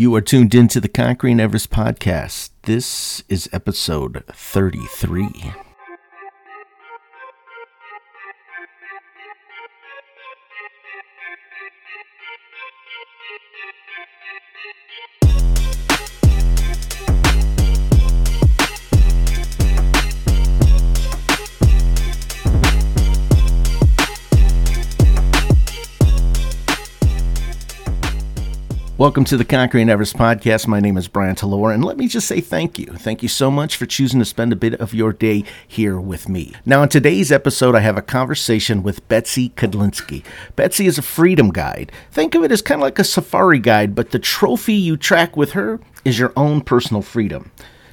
You are tuned into the Conquering Everest podcast. This is episode 33. Welcome to the Conquering Everest podcast. My name is Brian Talor, and let me just say thank you. Thank you so much for choosing to spend a bit of your day here with me. Now, in today's episode, I have a conversation with Betsy Kudlinski. Betsy is a freedom guide. Think of it as kind of like a safari guide, but the trophy you track with her is your own personal freedom.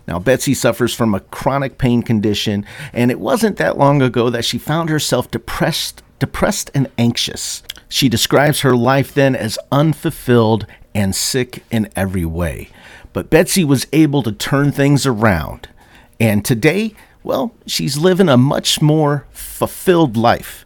Now, Betsy suffers from a chronic pain condition, and it wasn't that long ago that she found herself depressed, depressed and anxious. She describes her life then as unfulfilled and sick in every way. But Betsy was able to turn things around. And today, well, she's living a much more fulfilled life.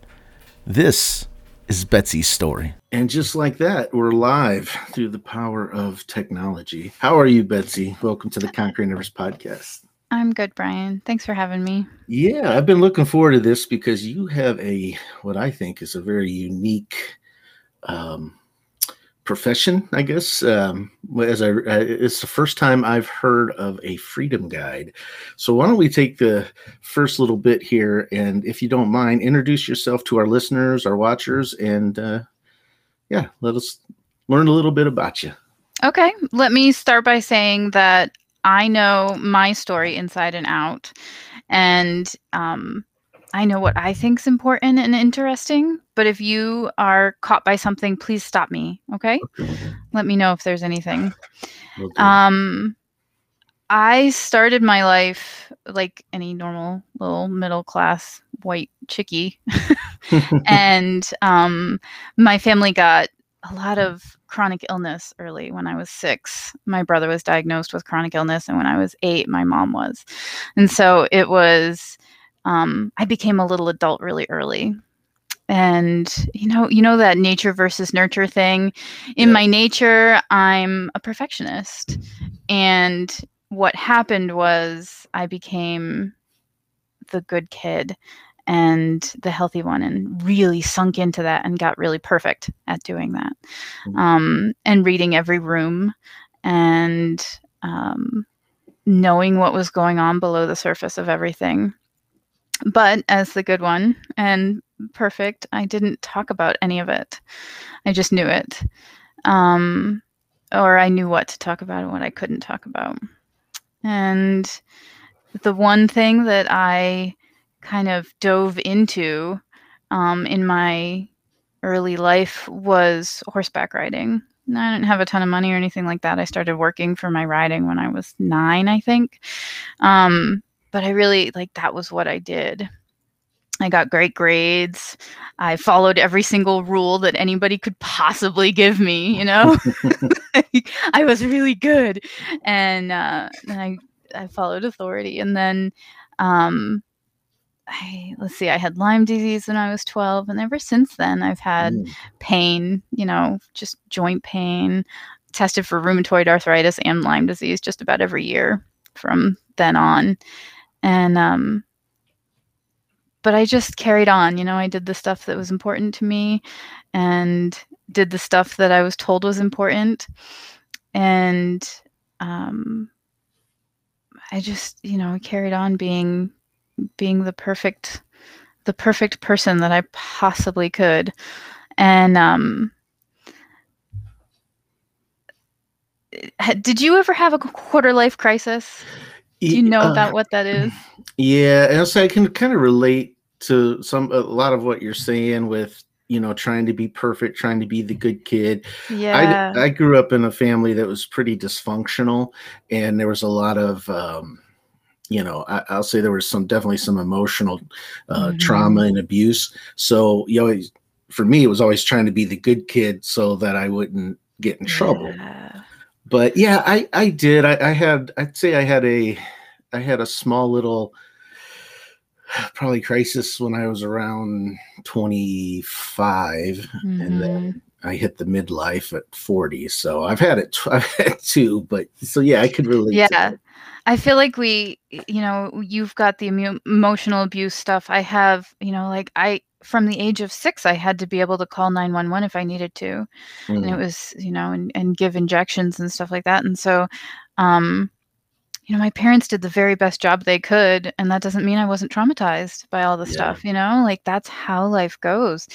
This is Betsy's story. And just like that, we're live through the power of technology. How are you, Betsy? Welcome to the Conquering Everest podcast. I'm good, Brian. Thanks for having me. Yeah, I've been looking forward to this because you have a what I think is a very unique um, profession, I guess. Um, as I, it's the first time I've heard of a freedom guide. So why don't we take the first little bit here, and if you don't mind, introduce yourself to our listeners, our watchers, and uh, yeah, let us learn a little bit about you. Okay, let me start by saying that I know my story inside and out, and um, I know what I think is important and interesting, but if you are caught by something, please stop me. Okay. okay. Let me know if there's anything. Okay. Um, I started my life like any normal little middle class white chickie. and um, my family got a lot of chronic illness early when I was six. My brother was diagnosed with chronic illness, and when I was eight, my mom was. And so it was um, I became a little adult really early. And you know, you know that nature versus nurture thing. In yeah. my nature, I'm a perfectionist. And what happened was I became the good kid and the healthy one and really sunk into that and got really perfect at doing that mm-hmm. um, and reading every room and um, knowing what was going on below the surface of everything but as the good one and perfect, I didn't talk about any of it. I just knew it. Um, or I knew what to talk about and what I couldn't talk about. And the one thing that I kind of dove into um, in my early life was horseback riding. I didn't have a ton of money or anything like that. I started working for my riding when I was nine, I think. Um, but I really like that was what I did. I got great grades. I followed every single rule that anybody could possibly give me, you know. I was really good. And uh and I I followed authority and then um I let's see, I had Lyme disease when I was 12 and ever since then I've had mm. pain, you know, just joint pain, tested for rheumatoid arthritis and Lyme disease just about every year from then on and um but I just carried on, you know, I did the stuff that was important to me and did the stuff that I was told was important and um I just, you know, carried on being being the perfect the perfect person that I possibly could. And um did you ever have a quarter life crisis? Do you know uh, about what that is? Yeah, and so I can kind of relate to some a lot of what you're saying with you know trying to be perfect, trying to be the good kid. Yeah, I, I grew up in a family that was pretty dysfunctional, and there was a lot of. Um, you know, I, will say there was some definitely some emotional uh, mm-hmm. trauma and abuse. So you know, for me, it was always trying to be the good kid so that I wouldn't get in trouble. Yeah but yeah, I I did. I, I had I'd say I had a I had a small little probably crisis when I was around 25 mm-hmm. and then I hit the midlife at 40. So I've had it, I've had two, but so yeah, I could relate. Yeah. I feel like we, you know, you've got the emu- emotional abuse stuff. I have, you know, like I, from the age of six, I had to be able to call 911 if I needed to. Mm. And it mm. was, you know, and, and give injections and stuff like that. And so, um, you know, my parents did the very best job they could, and that doesn't mean I wasn't traumatized by all the yeah. stuff, you know? Like that's how life goes.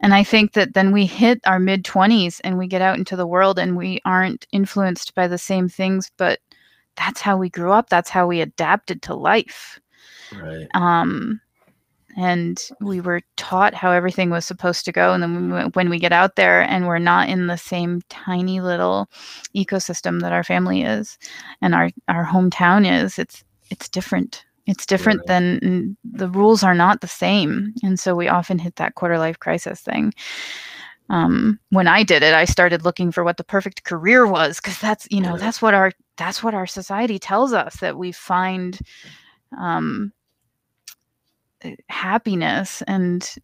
And I think that then we hit our mid 20s and we get out into the world and we aren't influenced by the same things, but that's how we grew up, that's how we adapted to life. Right. Um and we were taught how everything was supposed to go and then we, when we get out there and we're not in the same tiny little ecosystem that our family is and our our hometown is it's it's different. It's different right. than the rules are not the same. And so we often hit that quarter life crisis thing. Um, when i did it i started looking for what the perfect career was because that's you know that's what our that's what our society tells us that we find um, happiness and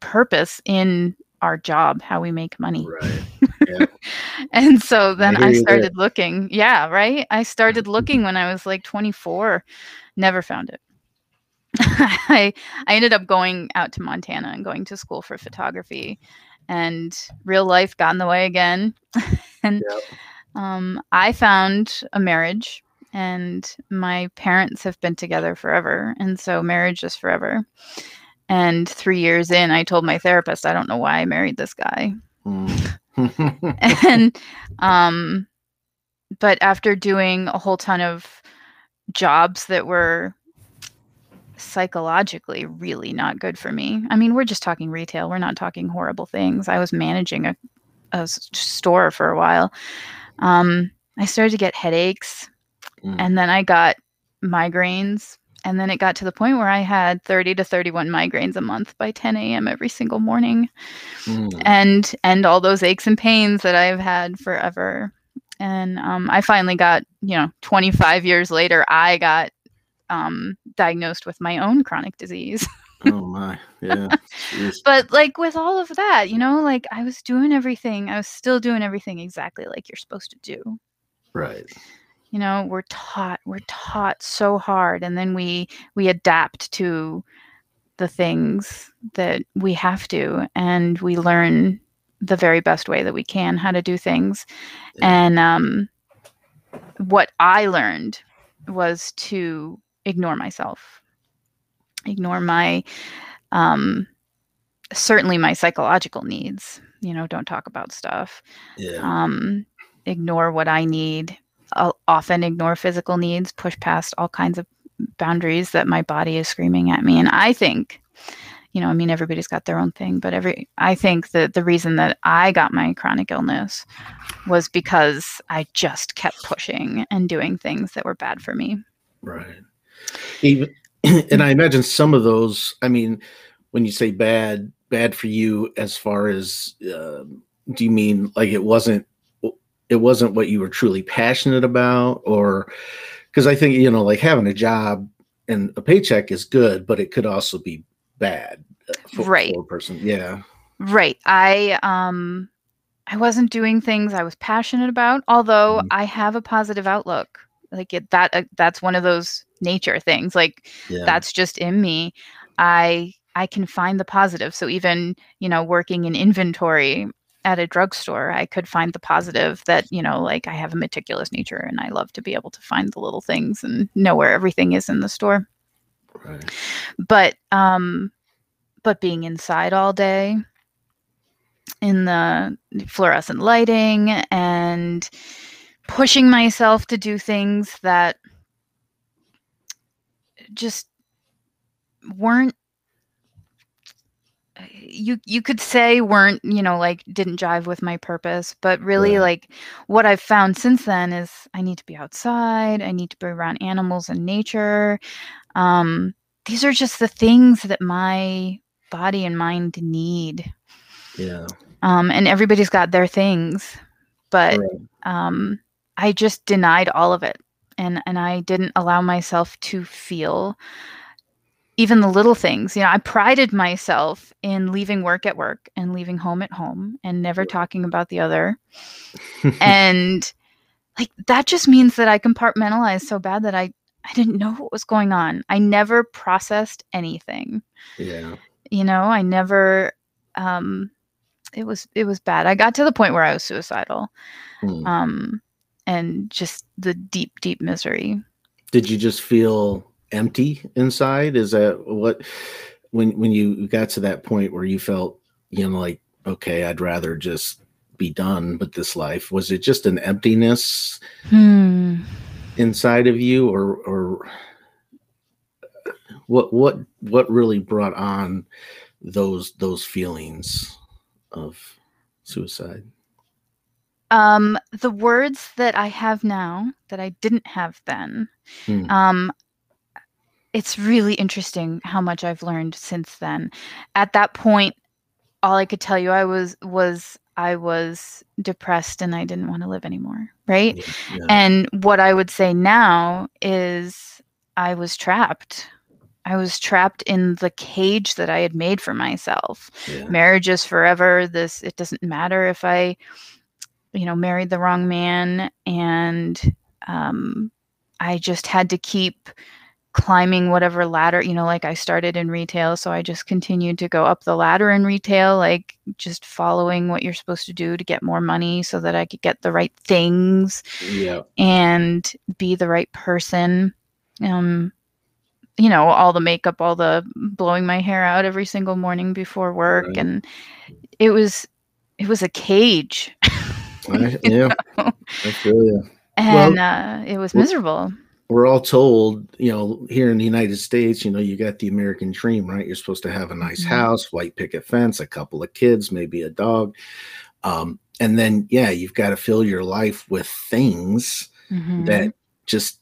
purpose in our job, how we make money. Right. Yeah. and so then I, I started looking. Yeah, right. I started looking when I was like 24. Never found it. I I ended up going out to Montana and going to school for photography, and real life got in the way again. and yep. um, I found a marriage and my parents have been together forever and so marriage is forever. And three years in i told my therapist i don't know why i married this guy. Mm. and um but after doing a whole ton of jobs that were psychologically really not good for me i mean we're just talking retail we're not talking horrible things. I was managing a, a store for a while. Um, i started to get headaches Mm. And then I got migraines. And then it got to the point where I had 30 to 31 migraines a month by 10 a.m. every single morning. Mm. And and all those aches and pains that I've had forever. And um, I finally got, you know, 25 years later, I got um, diagnosed with my own chronic disease. oh my yeah but like with all of that you know like i was doing everything i was still doing everything exactly like you're supposed to do right you know we're taught we're taught so hard and then we we adapt to the things that we have to and we learn the very best way that we can how to do things and um, what i learned was to ignore myself. Ignore my um, certainly my psychological needs you know don't talk about stuff. Yeah. um, ignore what i need I'll often ignore physical needs, push past all kinds of boundaries that my body is screaming at me. And I think, you know, I mean, everybody's got their own thing, but every, I think that the reason that I got my chronic illness was because I just kept pushing and doing things that were bad for me. Right. Even, and I imagine some of those, I mean, when you say bad, bad for you, as far as, uh, do you mean like it wasn't it wasn't what you were truly passionate about or because i think you know like having a job and a paycheck is good but it could also be bad uh, for, right for a person yeah right i um i wasn't doing things i was passionate about although mm-hmm. i have a positive outlook like it, that uh, that's one of those nature things like yeah. that's just in me i i can find the positive so even you know working in inventory at a drugstore, I could find the positive that, you know, like I have a meticulous nature and I love to be able to find the little things and know where everything is in the store. Right. But um but being inside all day in the fluorescent lighting and pushing myself to do things that just weren't you you could say weren't you know like didn't jive with my purpose but really yeah. like what i've found since then is i need to be outside i need to be around animals and nature um these are just the things that my body and mind need yeah um and everybody's got their things but right. um i just denied all of it and and i didn't allow myself to feel even the little things. You know, I prided myself in leaving work at work and leaving home at home and never talking about the other. and like that just means that I compartmentalized so bad that I I didn't know what was going on. I never processed anything. Yeah. You know, I never um it was it was bad. I got to the point where I was suicidal. Hmm. Um and just the deep deep misery. Did you just feel empty inside? Is that what when when you got to that point where you felt, you know, like okay, I'd rather just be done with this life? Was it just an emptiness Hmm. inside of you or or what what what really brought on those those feelings of suicide? Um, the words that I have now that I didn't have then, Hmm. um, it's really interesting how much I've learned since then. At that point, all I could tell you I was was I was depressed and I didn't want to live anymore, right? Yeah, yeah, And what I would say now is I was trapped. I was trapped in the cage that I had made for myself yeah. marriage is forever this it doesn't matter if i you know married the wrong man and um i just had to keep climbing whatever ladder you know like i started in retail so i just continued to go up the ladder in retail like just following what you're supposed to do to get more money so that i could get the right things yeah. and be the right person um you know all the makeup all the blowing my hair out every single morning before work Right. and it was it was a cage I, yeah. I feel you. and uh, it was well- miserable we're all told, you know, here in the United States, you know, you got the American dream, right? You're supposed to have a nice Mhm. house, white picket fence, a couple of kids, maybe a dog. Um, and then, yeah, you've got to fill your life with things Mhm. that just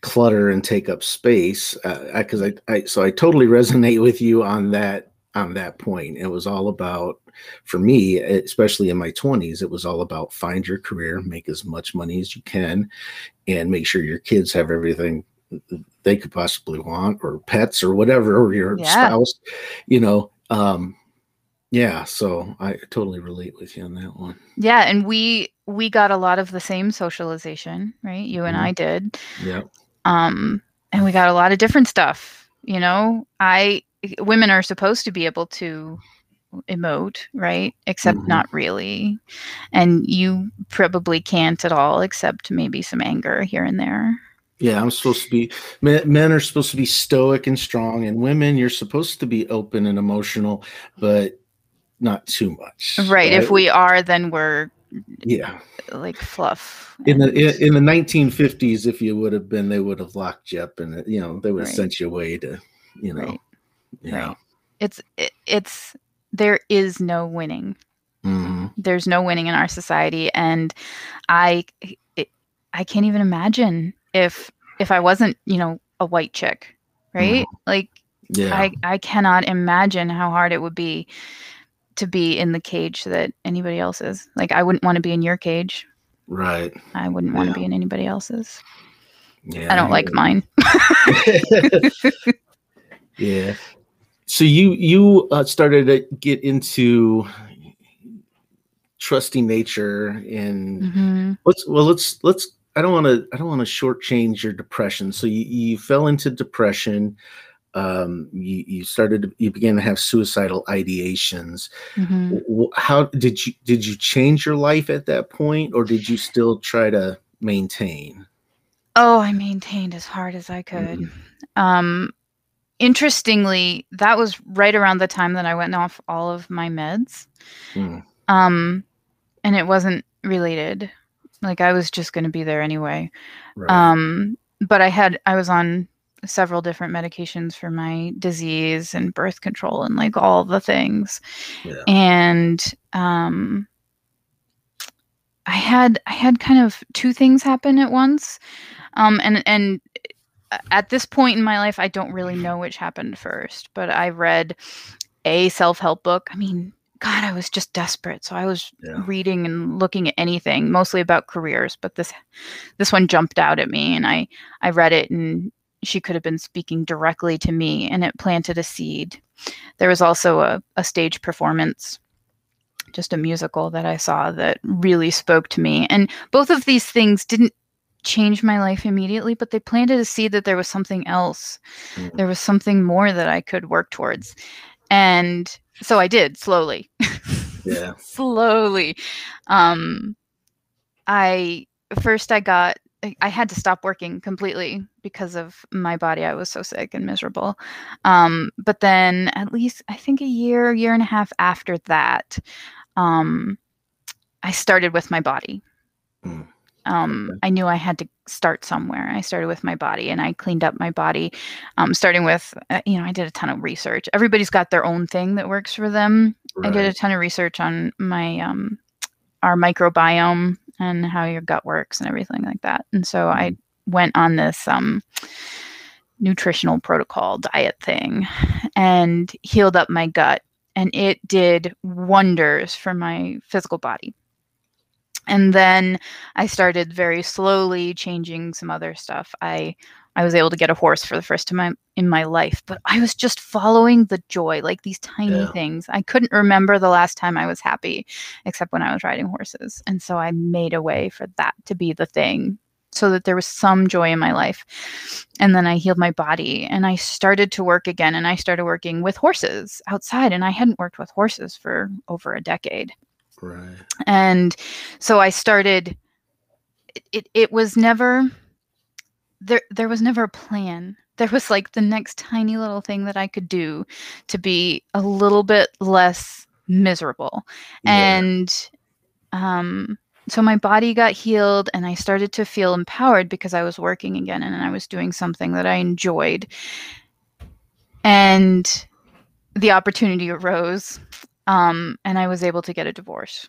clutter and take up space. Because I, I, so I totally resonate with you on that on that point. It was all about, for me, especially in my 20s, it was all about find your career, make as much money as you can, and make sure your kids have everything they could possibly want, or pets, or whatever, or your Yeah. spouse, you know. Um, yeah, so I totally relate with you on that one. yeah and we we got a lot of the same socialization right you and Mhm. i did Yeah, um and we got a lot of different stuff you know i women are supposed to be able to emote right except Mhm. not really and you probably can't at all except maybe some anger here and there Yeah, I'm supposed to be. Men, men are supposed to be stoic and strong, and women, you're supposed to be open and emotional, but not too much. right if we are then we're yeah, like fluff in the in, in the 1950s, if you would have been, they would have locked you up, and you know they would have Right. sent you away to, you know, Right. Yeah, Right. it's it, it's there is no winning. Hmm there's no winning in our society and i it, i can't even imagine if if i wasn't you know a white chick right? Like yeah, i i cannot imagine how hard it would be to be in the cage that anybody else is. Like i wouldn't want to be in your cage. Right, i wouldn't want Yeah. to be in anybody else's. Yeah. i don't like hear mine. Yeah. So you you uh, started to get into trusting nature and Mhm. let's well let's let's i don't want to i don't want to shortchange your depression so you, you fell into depression um you, you started to, you began to have suicidal ideations Mhm. W- how did you did you change your life at that point or did you still try to maintain oh i maintained as hard as i could Mhm. um interestingly that was right around the time that i went off all of my meds. Mm, um and it wasn't related. Like i was just going to be there anyway. Right. um but i had i was on several different medications for my disease and birth control and like all the things. Yeah. and um i had i had kind of two things happen at once. Um and and at this point in my life i don't really know which happened first but i read a self-help book i mean god i was just desperate so i was Yeah. reading and looking at anything mostly about careers but this this one jumped out at me and i i read it and she could have been speaking directly to me and it planted a seed. There was also a, a stage performance, just a musical that I saw that really spoke to me. And both of these things didn't change my life immediately, but they planted a seed that there was something else. Mm-hmm. There was something more that I could work towards. And so I did slowly. Yeah. slowly. Um I first I got I had to stop working completely because of my body. I was so sick and miserable. Um, but then, at least I think a year, year and a half after that, um, I started with my body. Mm. Um, I knew I had to start somewhere. I started with my body and I cleaned up my body, um, starting with, uh, you know, I did a ton of research. Everybody's got their own thing that works for them. Right. I did a ton of research on my, um, our microbiome and how your gut works and everything like that. And so I mm-hmm. went on this, um, nutritional protocol diet thing and healed up my gut and it did wonders for my physical body and then i started very slowly changing some other stuff i i was able to get a horse for the first time in my life but i was just following the joy like these tiny yeah. things i couldn't remember the last time i was happy except when i was riding horses and so i made a way for that to be the thing so that there was some joy in my life. And then I healed my body and I started to work again and I started working with horses outside and I hadn't worked with horses for over a decade. Right. And so I started it, it, was never there there was never a plan. There was like the next tiny little thing that I could do to be a little bit less miserable. Yeah. And um so my body got healed and I started to feel empowered because I was working again and I was doing something that I enjoyed. And the opportunity arose um, and I was able to get a divorce.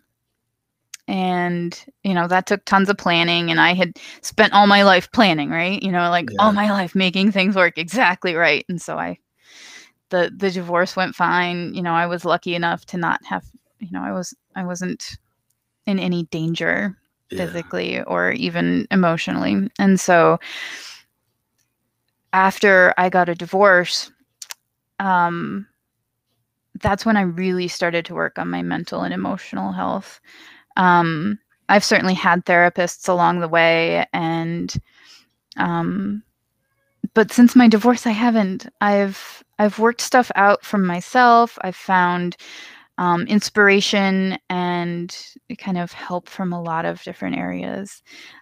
And, you know, that took tons of planning. And I had spent all my life planning, right? You know, like yeah. all my life making things work exactly right. And so I, the, the divorce went fine. You know, I was lucky enough to not have, you know, I was, I wasn't in any danger yeah. physically or even emotionally. And so after I got a divorce, um, that's when I really started to work on my mental and emotional health. Um, I've certainly had therapists along the way, and um, but since my divorce, I haven't. I've I've worked stuff out from myself. I've found um, inspiration and kind of help from a lot of different areas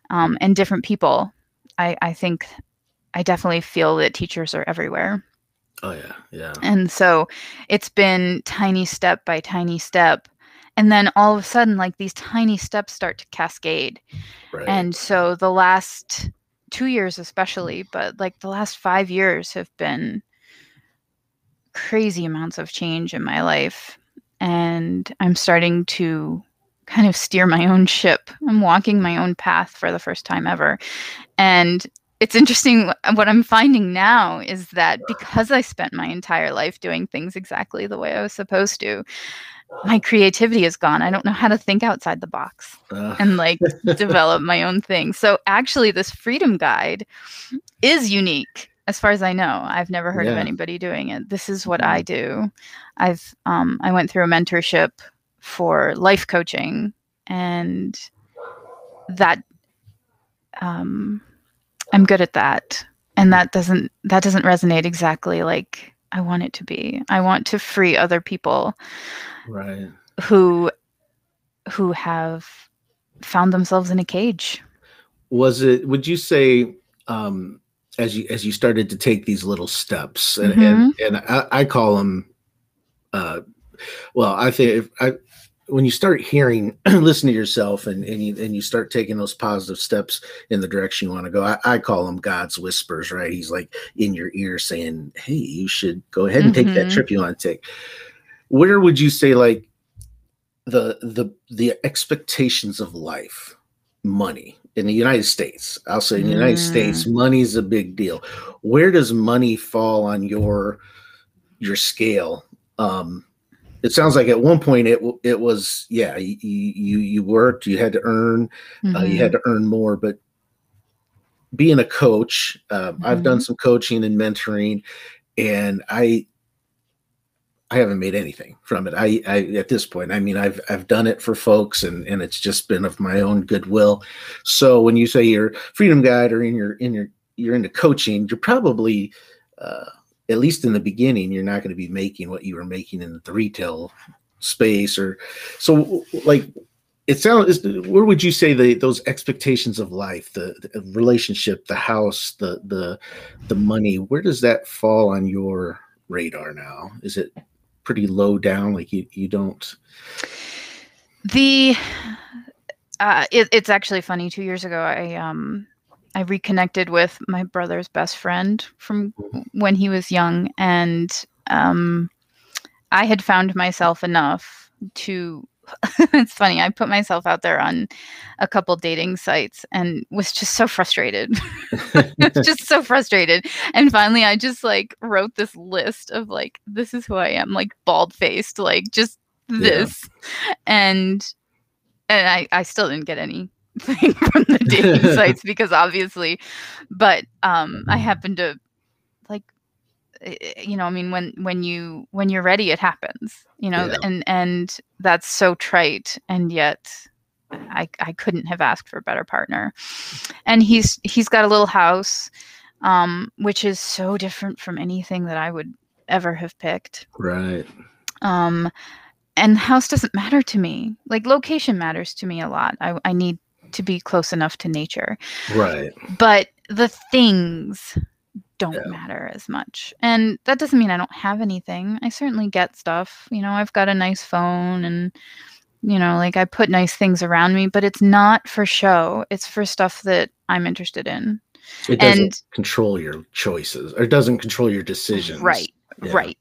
um, and different people. I, I think I definitely feel that teachers are everywhere. Oh yeah, yeah. And so it's been tiny step by tiny step. And then all of a sudden, like these tiny steps start to cascade. Right. And so the last two years, especially, but like the last five years have been crazy amounts of change in my life. And I'm starting to kind of steer my own ship. I'm walking my own path for the first time ever. And it's interesting what I'm finding now is that because I spent my entire life doing things exactly the way I was supposed to, my creativity is gone. I don't know how to think outside the box uh. and like develop my own thing. So actually this freedom guide is unique as far as I know. I've never heard yeah. of anybody doing it. This is what I mm-hmm. do. I've um I went through a mentorship for life coaching and that um I'm good at that. And that doesn't that doesn't resonate exactly like I want it to be. I want to free other people right who who have found themselves in a cage. Was it would you say um as you as you started to take these little steps and mm-hmm. and, and I, I, call them uh well I think if I when you start hearing, listen to yourself, and and you, and you start taking those positive steps in the direction you want to go, I, I, call them God's whispers, right? He's like in your ear saying, "Hey, you should go ahead and mm-hmm. take that mm-hmm. trip you want to take." Where would you say, like the the the expectations of life, money in the United States? I'll say in the mm. United States, mm. money is a big deal. Where does money fall on your your scale? Um, it sounds like at one point it it was yeah you you, you worked you had to earn mm-hmm. uh, you had mm-hmm. to earn more but being a coach, mm-hmm. I've done mm-hmm. some coaching and mentoring, and I I haven't made anything from it. I, I at this point, I mean, I've I've done it for folks, and and it's just been of my own goodwill. So when you say you're freedom guide or in your in your you're into coaching, you're probably uh, at least in the beginning, you're not going to be making what you were making in the retail space or so like it sounds where would you say the those expectations of life the, the, relationship the house the the the money where does that fall on your radar now? Is it pretty low down like you you don't? The uh it, it's actually funny two years ago i um i reconnected with my brother's best friend from mm-hmm. when he was young and um i had found myself enough to it's funny. I put myself out there on a couple dating sites and was just so frustrated. just so frustrated. And finally I just like wrote this list of like this is who I am, like bald faced, like just this. Yeah. And and I I still didn't get any thing from the dating sites because obviously but um I happen to Eh, eh, you know i mean when when you when you're ready it happens you know yeah. and and that's so trite and yet i i couldn't have asked for a better partner. And he's he's got a little house um which is so different from anything that i would ever have picked. Right. Um and house doesn't matter to me. Like location matters to me a lot. I i need to be close enough to nature right but the things don't yeah. matter as much. And that doesn't mean I don't have anything. I certainly get stuff. You know, I've got a nice phone and you know, like I put nice things around me, but it's not for show. It's for stuff that I'm interested in. It doesn't and, control your choices or doesn't control your decisions. Right. Yeah. Right.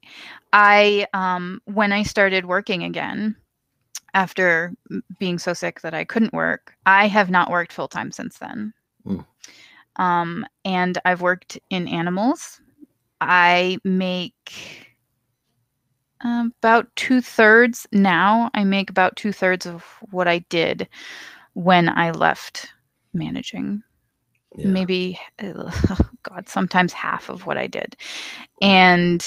I um when I started working again after being so sick that I couldn't work, I have not worked full time since then. Mm. Um, and I've worked in animals. I make uh, about two thirds now. I make about two thirds of what I did when I left managing. Yeah. Maybe, oh God, sometimes half of what I did. And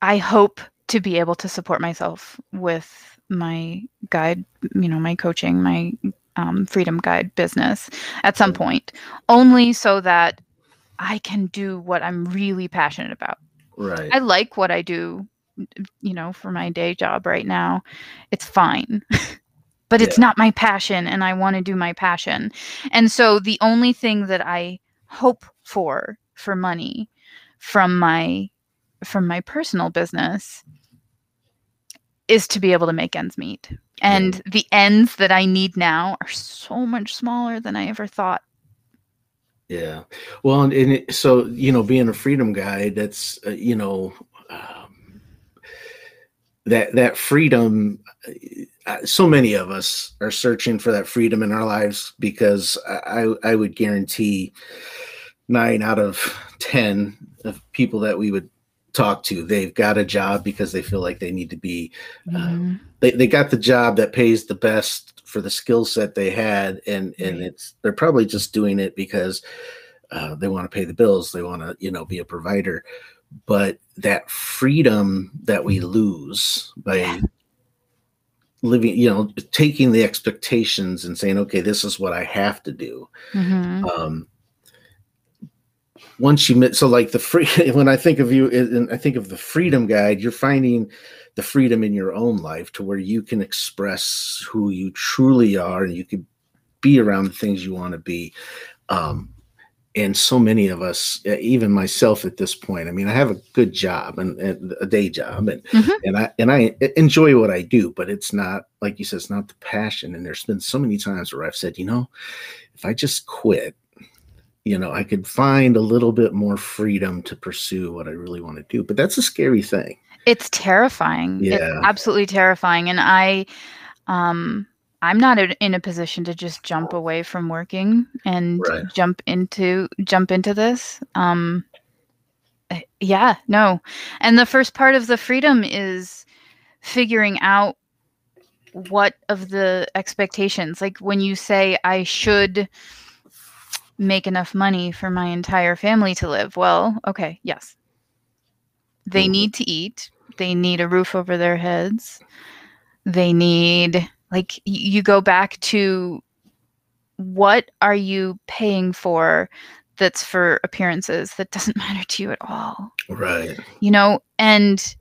I hope to be able to support myself with my guide, you know, my coaching, my um, Freedom Guide business at some point, only so that I can do what I'm really passionate about. Right. I like what I do, you know, for my day job right now. It's fine. but it's not my passion and I want to do my passion. And so the only thing that I hope for for money from my from my personal business is to be able to make ends meet. And yeah. the ends that I need now are so much smaller than I ever thought. Yeah. Well, and, and it, so, you know, being a freedom guy, that's, uh, you know, um, that, that freedom, uh, so many of us are searching for that freedom in our lives because I, I would guarantee nine out of 10 of people that we would talk to they've got a job because they feel like they need to be mm-hmm. uh, they, they got the job that pays the best for the skill set they had and and it's they're probably just doing it because uh, they want to pay the bills they want to you know be a provider but that freedom that we lose by yeah. living you know taking the expectations and saying okay this is what i have to do mm-hmm. um, once you met so like the free when i think of you and i think of the freedom guide you're finding the freedom in your own life to where you can express who you truly are and you can be around the things you want to be um, and so many of us even myself at this point i mean i have a good job and, and a day job and mm-hmm. and i and i enjoy what i do but it's not like you said it's not the passion and there's been so many times where i've said you know if i just quit you know, I could find a little bit more freedom to pursue what I really want to do. But that's a scary thing. It's terrifying. Yeah. It's absolutely terrifying. And I, um, I'm not in a position to just jump away from working and right. jump into jump into this. Um, eh, yeah, no. And the first part of the freedom is figuring out what of the expectations like when you say i should make enough money for my entire family to live. Well okay yes. They Mhm. need to eat. They need a roof over their heads. They need like you go back to what are you paying for that's for appearances that doesn't matter to you at all. Right. you know and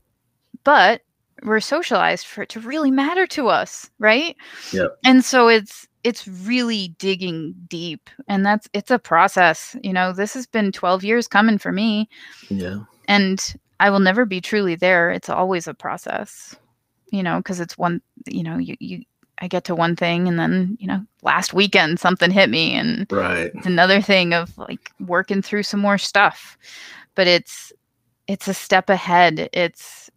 but we're socialized for it to really matter to us right Yep. and so it's it's really digging deep and that's it's a process you know this has been 12 years coming for me Yeah. and i will never be truly there it's always a process you know because it's one you know you, you i get to one thing and then you know last weekend something hit me and Right. it's another thing of like working through some more stuff but it's it's a step ahead it's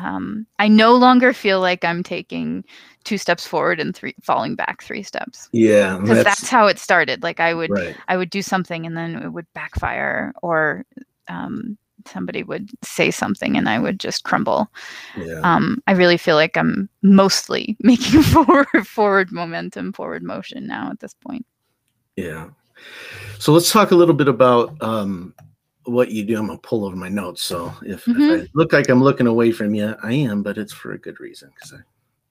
um, i no longer feel like i'm taking two steps forward and three falling back three steps Yeah. because that's, how it started like i would right. i would do something and then it would backfire or um, somebody would say something and i would just crumble Yeah. um, i really feel like i'm mostly making forward forward momentum forward motion now at this point Yeah. So let's talk a little bit about um, what you do. I'm gonna pull over my notes. So if, Mhm. if I look like I'm looking away from you, I am, but it's for a good reason because I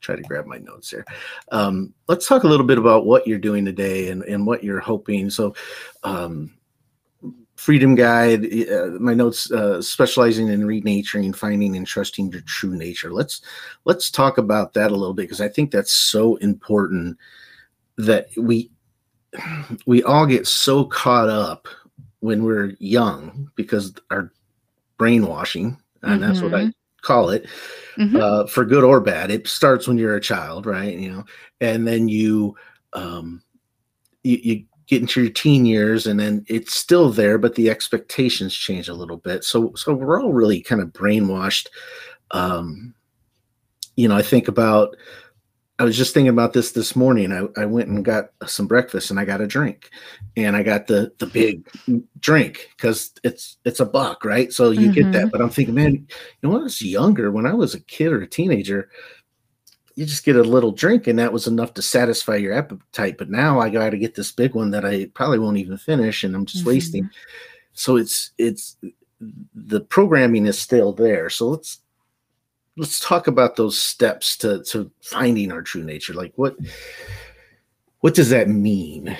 try to grab my notes here. Um, let's talk a little bit about what you're doing today and, and what you're hoping. So, um, Freedom Guide, uh, my notes uh, specializing in renaturing, finding and trusting your true nature. Let's let's talk about that a little bit because I think that's so important that we we all get so caught up when we're young because our brainwashing and that's what i call it Mhm. uh, for good or bad it starts when you're a child right you know and then you um you, you get into your teen years and then it's still there but the expectations change a little bit so so we're all really kind of brainwashed um you know i think about I was just thinking about this this morning. I, I went and got some breakfast and I got a drink, and I got the the big drink because it's it's a buck, right? So you get that. Mm-hmm. But I'm thinking, man, you know, when I was younger, when I was a kid or a teenager, you just get a little drink and that was enough to satisfy your appetite. But now I got to get this big one that I probably won't even finish, and I'm just wasting. Mm-hmm. So it's it's the programming is still there. So let's let's talk about those steps to to finding our true nature. Like what what does that mean?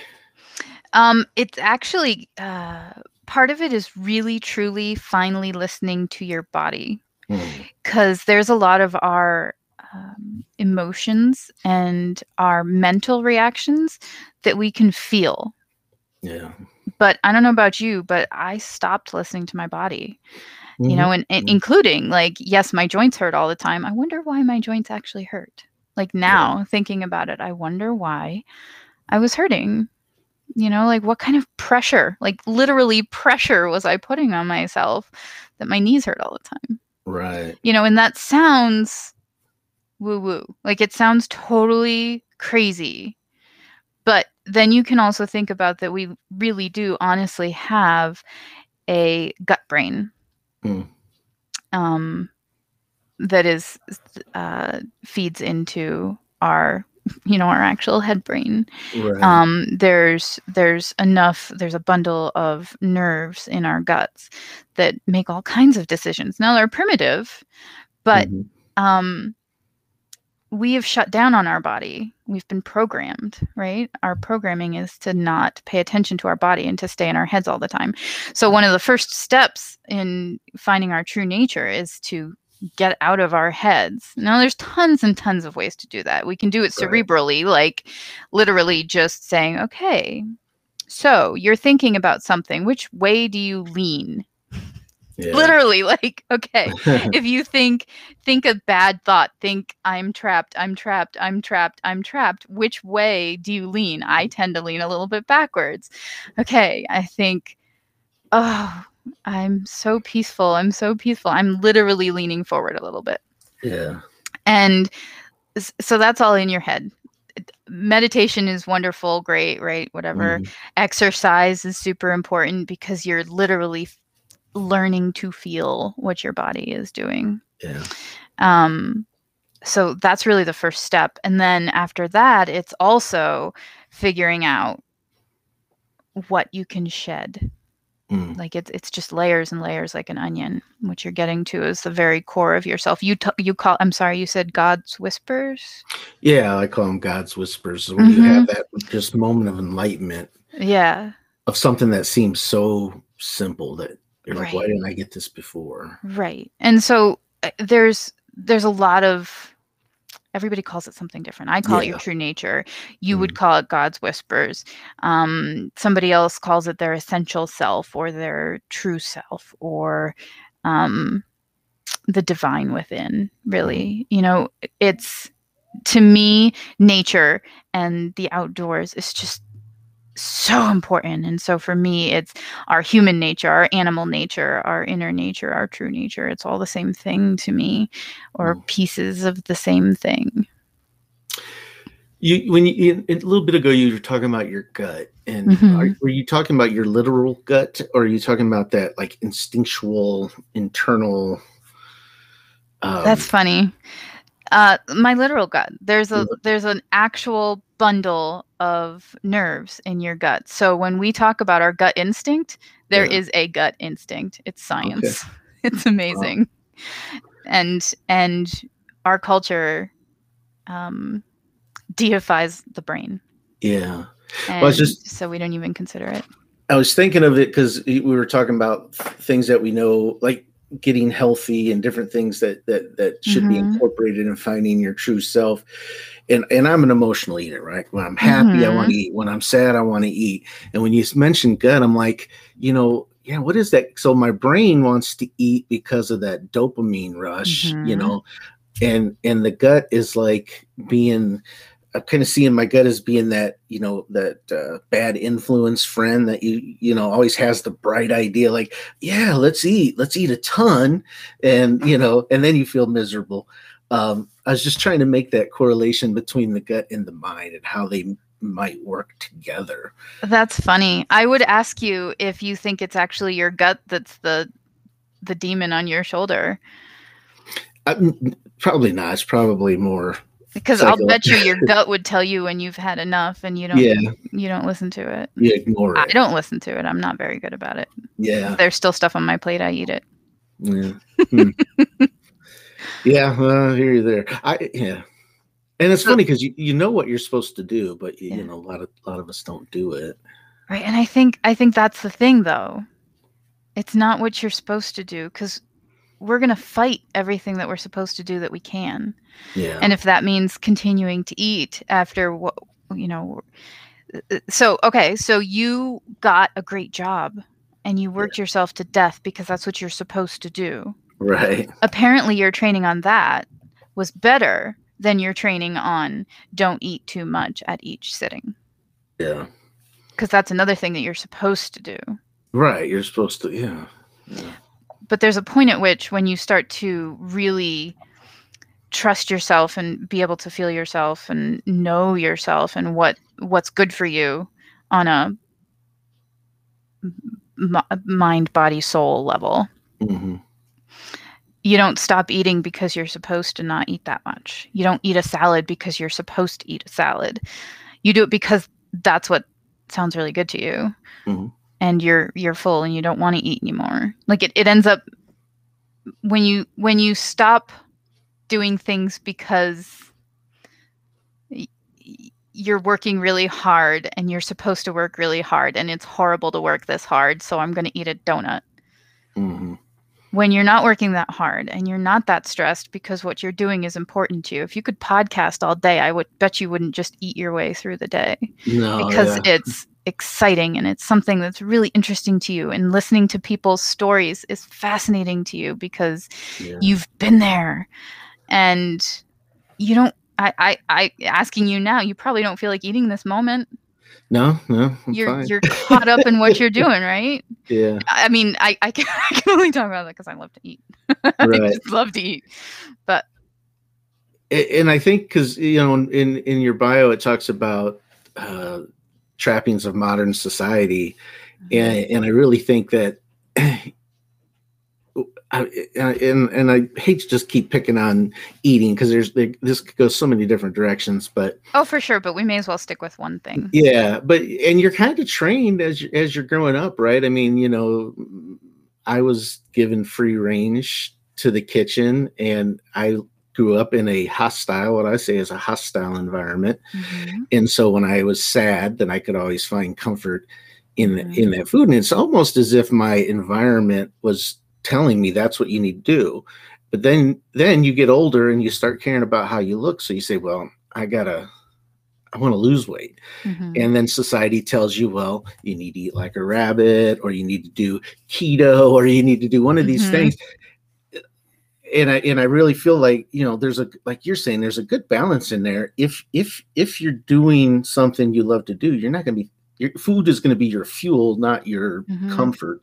Um, it's actually uh, part of it is really, truly, finally listening to your body. Hmm, because there's a lot of our um, emotions and our mental reactions that we can feel. yeah. But I don't know about you, but I stopped listening to my body. You Mhm. know, and, and Mhm. including like, yes, my joints hurt all the time. I wonder why my joints actually hurt. Like now, thinking about it, I wonder why I was hurting. You know, like what kind of pressure, like literally pressure, was I putting on myself that my knees hurt all the time? right You know, and that sounds woo woo. Like it sounds totally crazy. But then you can also think about that we really do honestly have a gut brain Hmm. um, that is uh, feeds into our you know our actual head brain right um there's there's enough there's a bundle of nerves in our guts that make all kinds of decisions now they're primitive but Mhm. um we have shut down on our body. We've been programmed right? Our programming is to not pay attention to our body and to stay in our heads all the time. So one of the first steps in finding our true nature is to get out of our heads. Now there's tons and tons of ways to do that. We can do it Right. cerebrally like literally just saying okay so you're thinking about something. Which way do you lean yeah. literally like okay if you think think a bad thought think i'm trapped i'm trapped i'm trapped i'm trapped which way do you lean? I tend to lean a little bit backwards. Okay i think oh i'm so peaceful i'm so peaceful i'm literally leaning forward a little bit. Yeah. And so that's all in your head. Meditation is wonderful great right whatever. Mhm. exercise is super important because you're literally learning to feel what your body is doing yeah um so that's really the first step. And then after that, it's also figuring out what you can shed. Mm. Like it's it's just layers and layers like an onion. What you're getting to is the very core of yourself. You t- you call I'm sorry, you said God's whispers? Yeah, I call them God's whispers. When you have that just moment of enlightenment Yeah. of something that seems so simple that you're like, why Right. didn't I get this before? Right. And so uh, there's there's a lot of everybody calls it something different. I call it your true nature. You would Mhm. call it God's whispers. Um, somebody else calls it their essential self or their true self or um, the divine within. Really, you know, it's to me nature and the outdoors is just so important and so for me it's our human nature our animal nature our inner nature our true nature it's all the same thing to me or Mm. pieces of the same thing You when you a little bit ago you were talking about your gut, and Mhm. are, were you talking about your literal gut, or are you talking about that like instinctual internal? Um, that's funny uh my literal gut. There's a there's an actual bundle of nerves in your gut. So when we talk about our gut instinct there Yeah. is a gut instinct. It's science. It's amazing. And and our culture um deifies the brain. Yeah. and Well, just- so we don't even consider it. I was thinking of it because we were talking about things that we know, like getting healthy and different things that that that should be Mhm. incorporated in finding your true self. And and I'm an emotional eater, right? When I'm happy, I Mhm. want to eat. When I'm sad, I want to eat. And when you mentioned gut, I'm like, you know, yeah, what is that? So my brain wants to eat because of that dopamine rush, you Mhm. know, and and the gut is like being I'm kind of seeing my gut as being that, you know, that uh, bad influence friend that you, you know, always has the bright idea, like, yeah, let's eat, let's eat a ton, and you know, and then you feel miserable. Um, I was just trying to make that correlation between the gut and the mind and how they might work together. that's funny i would ask you if you think it's actually your gut that's the the demon on your shoulder I, probably not. It's probably more. Because i'll bet you your gut would tell you when you've had enough and you don't Yeah, you don't listen to it you ignore it. i don't listen to it i'm not very good about it Yeah, if there's still stuff on my plate i eat it yeah, Hmm. yeah. Well, here you're there. I yeah. And it's funny because you, you know what you're supposed to do, but you, Yeah. you know a lot of a lot of us don't do it. Right. And I think I think that's the thing though. It's not what you're supposed to do cuz we're going to fight everything that we're supposed to do that we can. Yeah. And if that means continuing to eat after what you know so okay, so you got a great job and you worked yourself to death because that's what you're supposed to do. right. Apparently your training on that was better than your training on don't eat too much at each sitting Yeah. because that's another thing that you're supposed to do. Right. You're supposed to. Yeah. yeah. But there's a point at which when you start to really trust yourself and be able to feel yourself and know yourself and what what's good for you on a m- mind body soul level hmm you don't stop eating because you're supposed to not eat that much. You don't eat a salad because you're supposed to eat a salad. You do it because that's what sounds really good to you. Mhm. And you're you're full and you don't want to eat anymore like it, it ends up when you when you stop doing things because you're working really hard and you're supposed to work really hard and it's horrible to work this hard so i'm going to eat a donut hmm when you're not working that hard and you're not that stressed because what you're doing is important to you. If you could podcast all day, I would bet you wouldn't just eat your way through the day No. because yeah. it's exciting and it's something that's really interesting to you. And listening to people's stories is fascinating to you because yeah. you've been there and you don't. I, I, I asking you now, you probably don't feel like eating this moment. No. No. I'm you're fine. you're caught up in what you're doing, right? yeah. I I mean, I, I, can, I can only talk about that because I love to eat. I Right. just love to eat. But and I think because you know in in your bio it talks about uh, trappings of modern society, mm-hmm. and and I really think that I, and and I hate to just keep picking on eating because there's there, this goes so many different directions, but oh, for sure. But we may as well stick with one thing. Yeah, but and you're kind of trained as as you're growing up, right? I mean, you know, I was given free range to the kitchen, and I grew up in a hostile, what I say is a hostile environment. Mm-hmm. And so when I was sad, then I could always find comfort in mm-hmm. in that food. And it's almost as if my environment was telling me that's what you need to do. But then then you get older and you start caring about how you look. So you say, well, I gotta I want to lose weight. Mm-hmm. And then society tells you, well, you need to eat like a rabbit, or you need to do keto, or you need to do one of these mm-hmm. things and I and I really feel like you know there's a like you're saying there's a good balance in there. If if if you're doing something you love to do, you're not going to be your food is going to be your fuel, not your mm-hmm. comfort.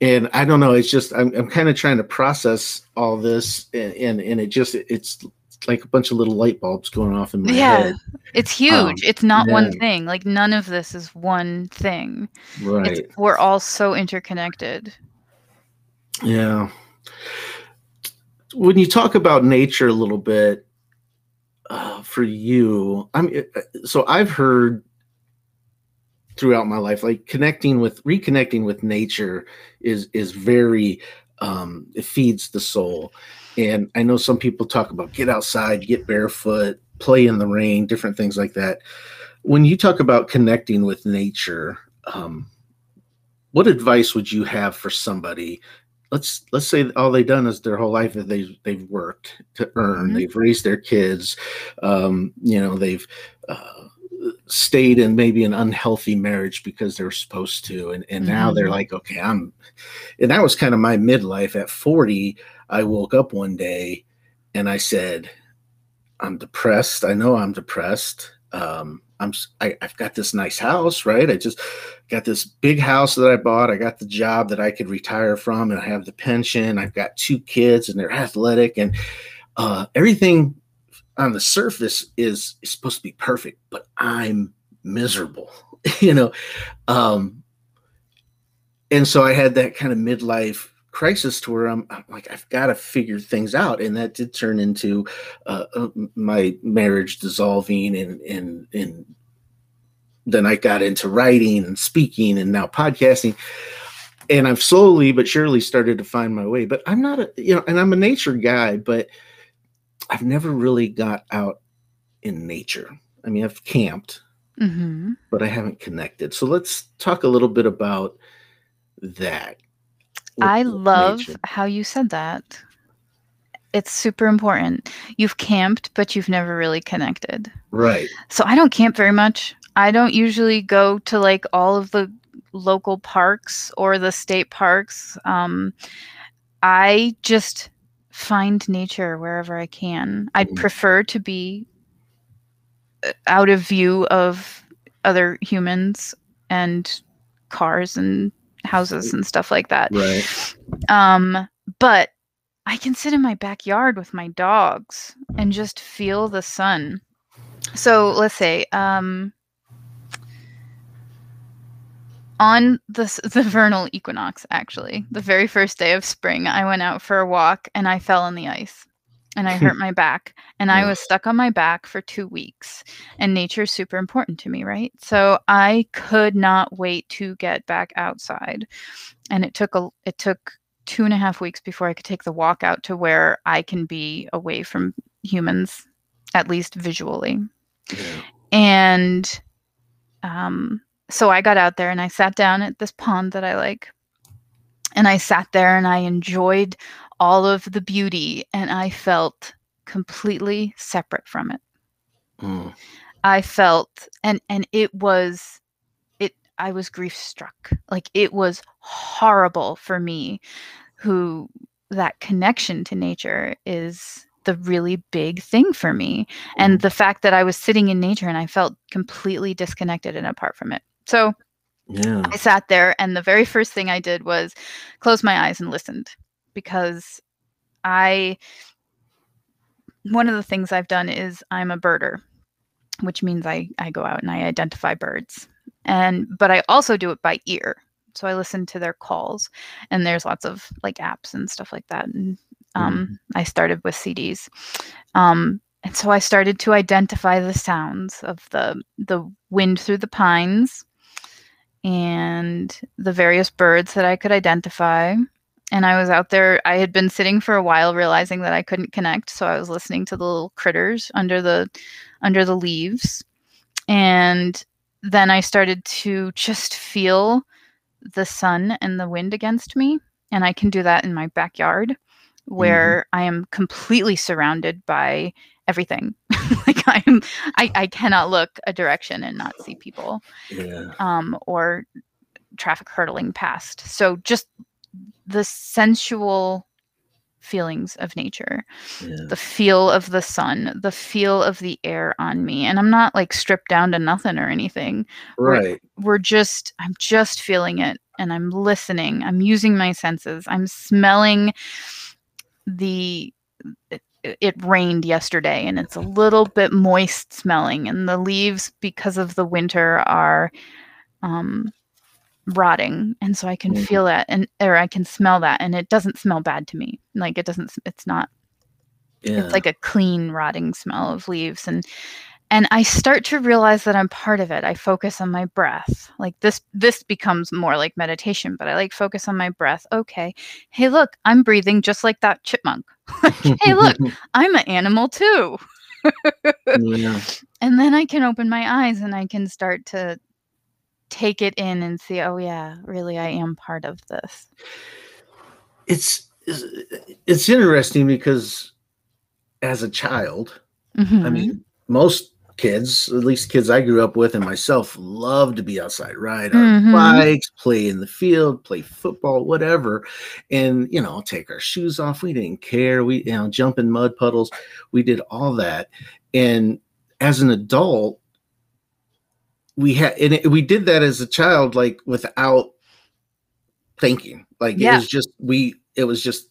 And I don't know. It's just I'm I'm kind of trying to process all this, and, and and it just it's like a bunch of little light bulbs going off in my yeah, head. It's huge. Um, it's not yeah. one thing. Like none of this is one thing. Right. It's, we're all so interconnected. Yeah when you talk about nature a little bit uh, for you, I mean, uh, so I've heard throughout my life, like connecting with reconnecting with nature is is very um, it feeds the soul. And I know some people talk about get outside, get barefoot, play in the rain, different things like that. When you talk about connecting with nature, um, what advice would you have for somebody let's let's say all they've done is their whole life that they've they've worked to earn mm-hmm. they've raised their kids um, you know they've uh, stayed in maybe an unhealthy marriage because they're supposed to and, and mm-hmm. now they're mm-hmm. like okay i'm and that was kind of my midlife at 40 i woke up one day and i said i'm depressed i know i'm depressed um, I'm I, have got this nice house, right? I just got this big house that I bought. I got the job that I could retire from, and I have the pension. I've got two kids, and they're athletic, and uh, everything on the surface is, is supposed to be perfect, but I'm miserable, you know. Um, and so I had that kind of midlife crisis to where I'm, I'm like I've got to figure things out, and that did turn into uh, uh, my marriage dissolving, and and and then I got into writing and speaking, and now podcasting, and I've slowly but surely started to find my way. But I'm not a you know, and I'm a nature guy, but I've never really got out in nature. I mean, I've camped, mm-hmm. but I haven't connected. So let's talk a little bit about that I love nature. how you said that. It's super important. You've camped, but you've never really connected. Right. So I don't camp very much. I don't usually go to like all of the local parks or the state parks. Um, I just find nature wherever I can. I'd mm-hmm. prefer to be uh, out of view of other humans and cars and houses and stuff like that. Right. Um, but I can sit in my backyard with my dogs and just feel the sun. So let's say um, on the the vernal equinox, actually, the very first day of spring, I went out for a walk and I fell on the ice and I hurt my back and I was stuck on my back for 2 weeks and nature is super important to me, right? So I could not wait to get back outside. And it took a it took two and a half weeks before I could take the walk out to where I can be away from humans, at least visually. Yeah. And um, so I got out there and I sat down at this pond that I like. And I sat there and I enjoyed all of the beauty and I felt completely separate from it. Mm. I felt and and it was it I was grief struck. Like it was horrible for me who that connection to nature is the really big thing for me and mm. the fact that I was sitting in nature and I felt completely disconnected and apart from it. So yeah. I sat there and the very first thing I did was close my eyes and listened because I one of the things I've done is I'm a birder, which means I I go out and I identify birds. And but I also do it by ear. So I listen to their calls, and there's lots of like apps and stuff like that. And um, Mhm. I started with CDs, um, and so I started to identify the sounds of the the wind through the pines and the various birds that I could identify. And I was out there. I had been sitting for a while, realizing that I couldn't connect, so I was listening to the little critters under the under the leaves, and then I started to just feel the sun and the wind against me. And I can do that in my backyard mm-hmm. where I am completely surrounded by everything. like I'm I, I cannot look a direction and not see people Yeah. um, or traffic hurtling past. So just the sensual feelings of nature, Yeah. the feel of the sun, the feel of the air on me. And I'm not like stripped down to nothing or anything. Right. We're just, I'm just feeling it and I'm listening. I'm using my senses. I'm smelling the. It, rained yesterday and it's a little bit moist smelling and the leaves because of the winter are um rotting and so i can Mhm. feel that and or i can smell that and it doesn't smell bad to me like it doesn't it's not Yeah. it's like a clean rotting smell of leaves and and i start to realize that i'm part of it. I focus on my breath. Like this this becomes more like meditation but i like focus on my breath. Okay hey look i'm breathing just like that chipmunk. Hey look i'm an animal too. Yeah. and then i can open my eyes and i can start to take it in and see oh yeah really i am part of this. It's it's interesting because as a child, I Mhm. mean, most kids, at least kids I grew up with and myself, love to be outside, ride our Mhm. bikes, play in the field, play football, whatever. And, you know, take our shoes off. We didn't care. We, you know, jump in mud puddles. We did all that. And as an adult, we had, and it, we did that as a child, like without thinking. Like Yeah. it was just, we, it was just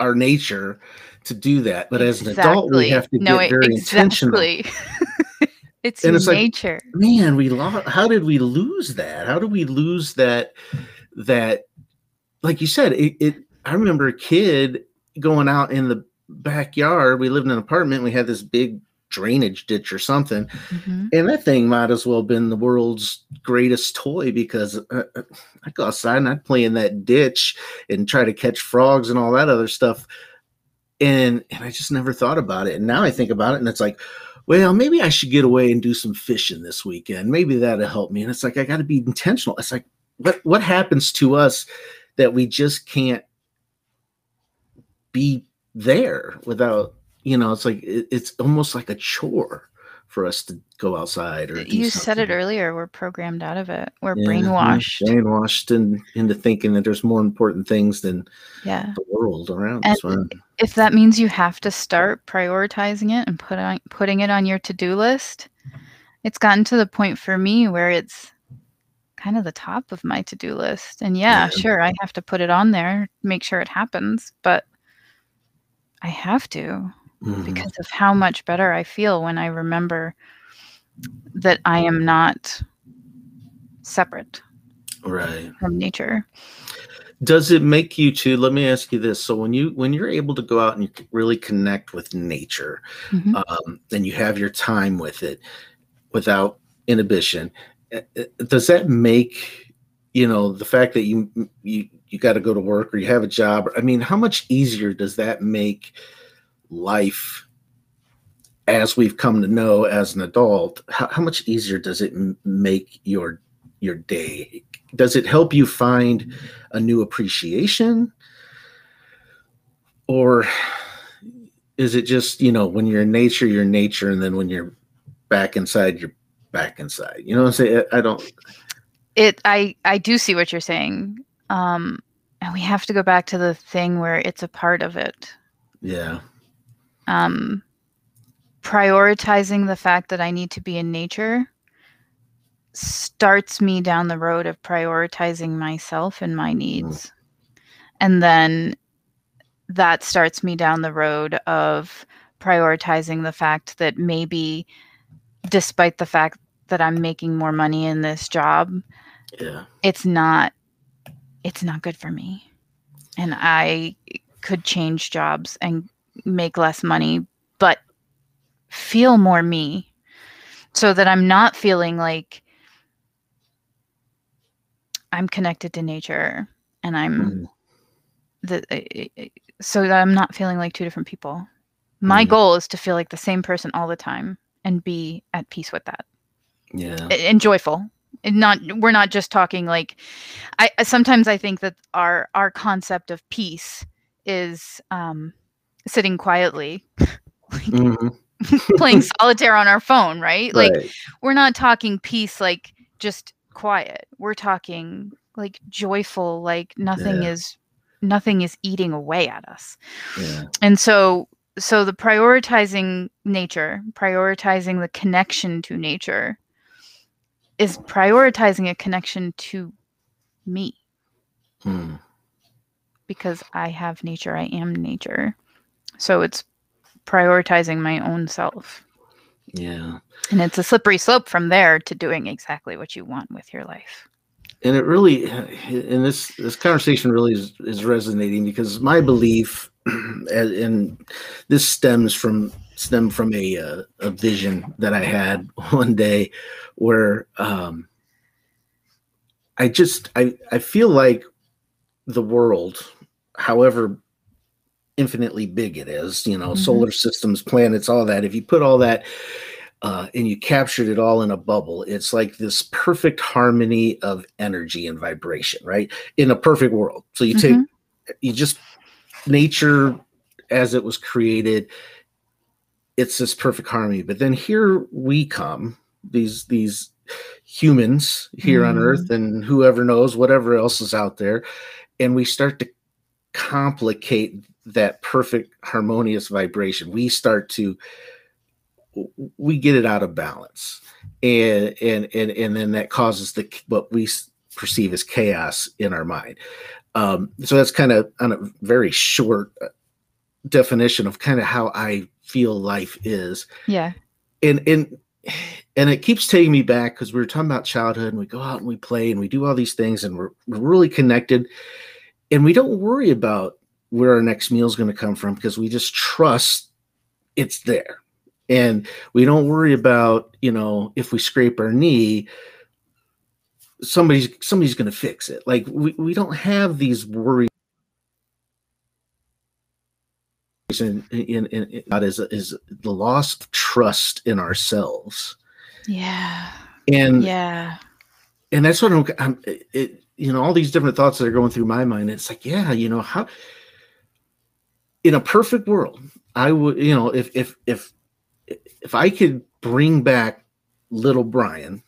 our nature to do that. But as an adult, we have to no, get it- very intentional. it's And it's like- nature. Man, we lost. How did we lose that? How did we lose that? That, like you said, it. it I remember a kid going out in the backyard. We lived in an apartment. We had this big drainage ditch or something, Mhm. and that thing might as well have been the world's greatest toy because uh, uh, I'd go outside and I'd play in that ditch and try to catch frogs and all that other stuff. And and I just never thought about it. And now I think about it and it's like, well, maybe I should get away and do some fishing this weekend. Maybe that'll help me. And it's like I got to be intentional. It's like what what happens to us that we just can't be there without you know it's like it, it's almost like a chore for us to go outside or You said it earlier. We're programmed out of it. We're Yeah, brainwashed. yeah, brainwashed and into thinking that there's more important things than Yeah. the world around And us. Wow. If that means you have to start prioritizing it and put on putting it on your to-do list, it's gotten to the point for me where it's kind of the top of my to-do list. And yeah, Yeah. sure, I have to put it on there, make sure it happens, but I have to. Mhm. because of how much better I feel when I remember that I am not separate right. from nature. Does it make you to? Let me ask you this. So when you when you're able to go out and you really connect with nature, Mhm. um, and you have your time with it without inhibition, uh, uh, does that make you know the fact that you you you got to go to work or you have a job? I mean, how much easier does that make life as we've come to know as an adult? How, how much easier does it m- make your your day? Does it help you find a new appreciation, or is it just you know when you're in nature, you're in nature, and then when you're back inside, you're back inside? You know what I'm saying? I don't. It I I do see what you're saying. Um and we have to go back to the thing where it's a part of it. Yeah. Um prioritizing the fact that I need to be in nature starts me down the road of prioritizing myself and my needs. And then that starts me down the road of prioritizing the fact that maybe despite the fact that I'm making more money in this job, yeah. it's not it's not good for me. And i could change jobs and make less money but feel more me so that i'm not feeling like i'm connected to nature and i'm Mm. the so that i'm not feeling like two different people my Mhm. goal is to feel like the same person all the time and be at peace with that yeah and joyful and not we're not just talking like i I- sometimes i think that our our concept of peace is um sitting quietly Mhm. playing solitaire on our phone right? Like we're not talking peace like just quiet. We're talking like joyful like nothing Yeah. is nothing is eating away at us. Yeah. And so so the prioritizing nature prioritizing the connection to nature is prioritizing a connection to me. Mm. because i have nature i am nature so it's prioritizing my own self. Yeah. And it's a slippery slope from there to doing exactly what you want with your life. And it really and this this conversation really is, is resonating because my belief and, this stems from stem from a uh, a vision that I had one day where um I just I I feel like the world however infinitely big it is you know Mhm. solar systems planets all that if you put all that uh, and you captured it all in a bubble. It's like this perfect harmony of energy and vibration, right? In a perfect world. So you take, Mhm. you just nature as it was created. It's this perfect harmony. But then here we come, these these humans here on Mhm. Earth, and whoever knows whatever else is out there, and we start to complicate that perfect harmonious vibration. We start to we get it out of balance. And and and, and then that causes the what we perceive as chaos in our mind. Um, so that's kind of on a very short uh, definition of kind of how i feel life is. Yeah. And and and it keeps taking me back because we were talking about childhood and we go out and we play and we do all these things and we're, we're really connected. And we don't worry about where our next meal is going to come from because we just trust it's there. And we don't worry about you know if we scrape our knee somebody's somebody's going to fix it. Like we, we don't have these worries in, in, in, that is, is the loss of trust in ourselves. Yeah. And yeah. and that's what I'm, I'm it, you know all these different thoughts that are going through my mind it's like yeah you know how in a perfect world i would you know if if if if i could bring back little brian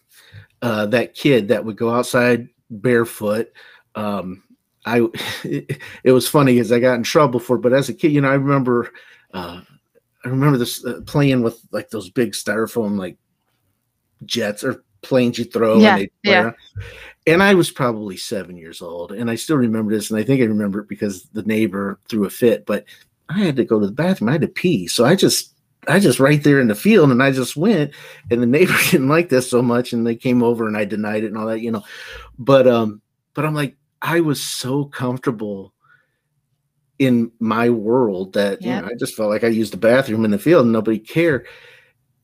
uh that kid that would go outside barefoot um i it, it was funny as i got in trouble for it, but as a kid you know i remember uh i remember this uh, playing with like those big styrofoam like jets or planes you throw Yeah, and yeah. And I was probably seven years old, and I still remember this, and I think I remember it because the neighbor threw a fit. But I had to go to the bathroom, I had to pee, so I just, I just right there in the field, and I just went, and the neighbor didn't like this so much, and they came over, and I denied it and all that, you know. But um, but I'm like, I was so comfortable in my world that you know, I just felt like I used the bathroom in the field, and nobody cared.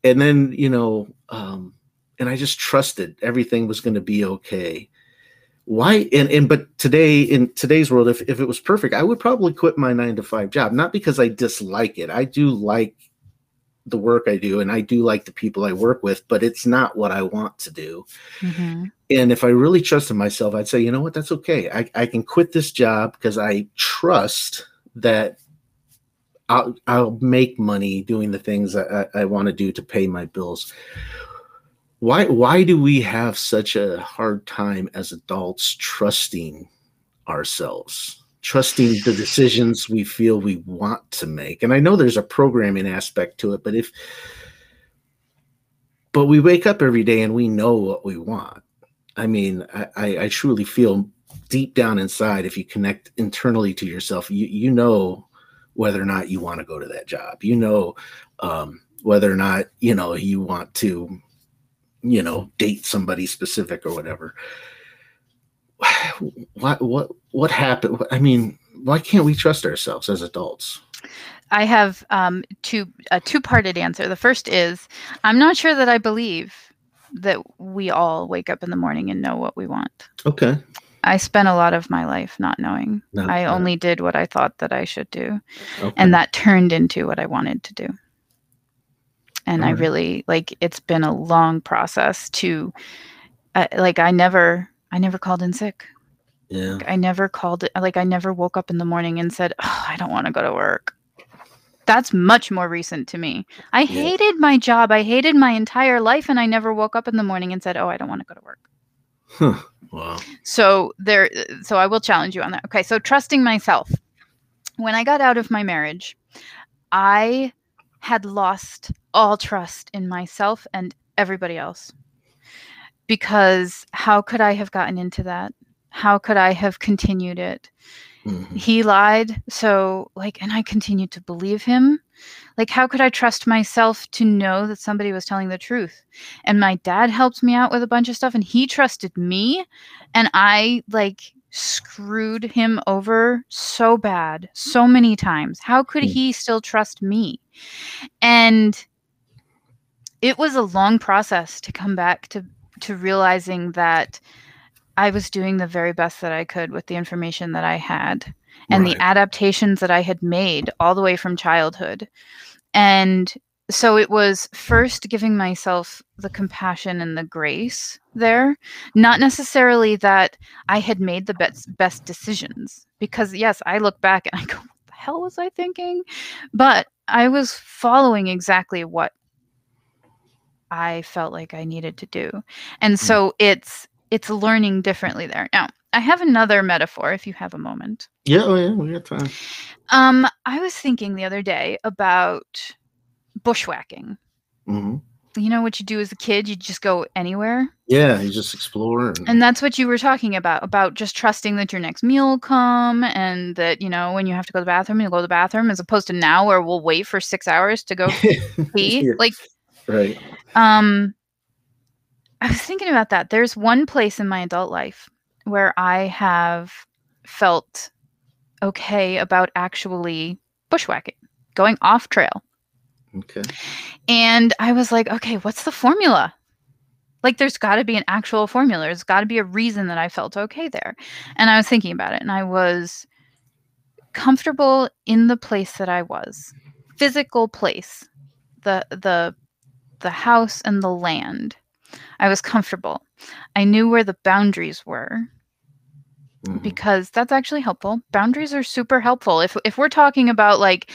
And then you know, um, and I just trusted everything was going to be okay. Why and and but today in today's world if, if it was perfect i would probably quit my nine to five job not because i dislike it. I do like the work i do and i do like the people i work with but it's not what i want to do. Mhm. and if i really trusted myself i'd say you know what? That's okay. I, I can quit this job because i trust that I'll, I'll make money doing the things I, I, I want to do to pay my bills why why do we have such a hard time as adults trusting ourselves trusting the decisions we feel we want to make? And i know there's a programming aspect to it but if but we wake up every day and we know what we want. I mean i i, truly feel deep down inside if you connect internally to yourself you you know whether or not you want to go to that job. You know um, whether or not you know you want to you know date somebody specific or whatever what what what happened? I mean, why can't we trust ourselves as adults? I have um, two a two-parted answer. The first is I'm not sure that I believe that we all wake up in the morning and know what we want. Okay. I spent a lot of my life not knowing. No, I no. only did what I thought that I should do, okay. and that turned into what I wanted to do. And I really like it's been a long process to uh, like I never I never called in sick. yeah. I never called it like I never woke up in the morning and said, oh, I don't want to go to work. That's much more recent to me. I Yeah. hated my job. I hated my entire life and I never woke up in the morning and said, "Oh, I don't want to go to work." Huh. Wow. So there so I will challenge you on that. Okay, so trusting myself. When I got out of my marriage, I had lost all trust in myself and everybody else. Because how could I have gotten into that? How could I have continued it? Mhm. he lied so like and i continued to believe him like how could i trust myself to know that somebody was telling the truth and my dad helped me out with a bunch of stuff and he trusted me and i like screwed him over so bad so many times how could Hmm. he still trust me and it was a long process to come back to to realizing that I was doing the very best that I could with the information that I had and Right. the adaptations that I had made all the way from childhood. And so it was first giving myself the compassion and the grace there, not necessarily that I had made the best best decisions because yes, I look back and I go, what the hell was I thinking? But I was following exactly what I felt like I needed to do. And so it's it's learning differently there. Now, I have another metaphor if you have a moment. Yeah. Oh, yeah. We got time. Um, I was thinking the other day about bushwhacking. hmm You know what you do as a kid? You just go anywhere. Yeah. You just explore. And, And that's what you were talking about, about just trusting that your next meal will come and that, you know, when you have to go to the bathroom, you'll go to the bathroom as opposed to now where we'll wait for six hours to go pee. Yeah, Like, right. um, I was thinking about that. There's one place in my adult life where I have felt okay about actually bushwhacking, going off trail. Okay. And I was like, okay, what's the formula? Like, there's got to be an actual formula. There's got to be a reason that I felt okay there. And I was thinking about it, and I was comfortable in the place that I was, physical place, the the the house and the land. I was comfortable. I knew where the boundaries were Mhm. because that's actually helpful. Boundaries are super helpful. If if we're talking about like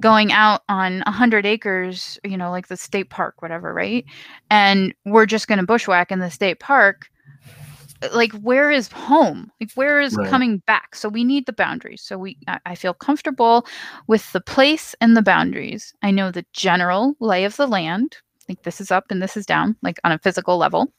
going out on a hundred acres, you know, like the state park, whatever, right? And we're just going to bushwhack in the state park. Like, where is home? Like, where is Right. coming back? So we need the boundaries. So we, I, I feel comfortable with the place and the boundaries. I know the general lay of the land. Like this is up and this is down, like on a physical level.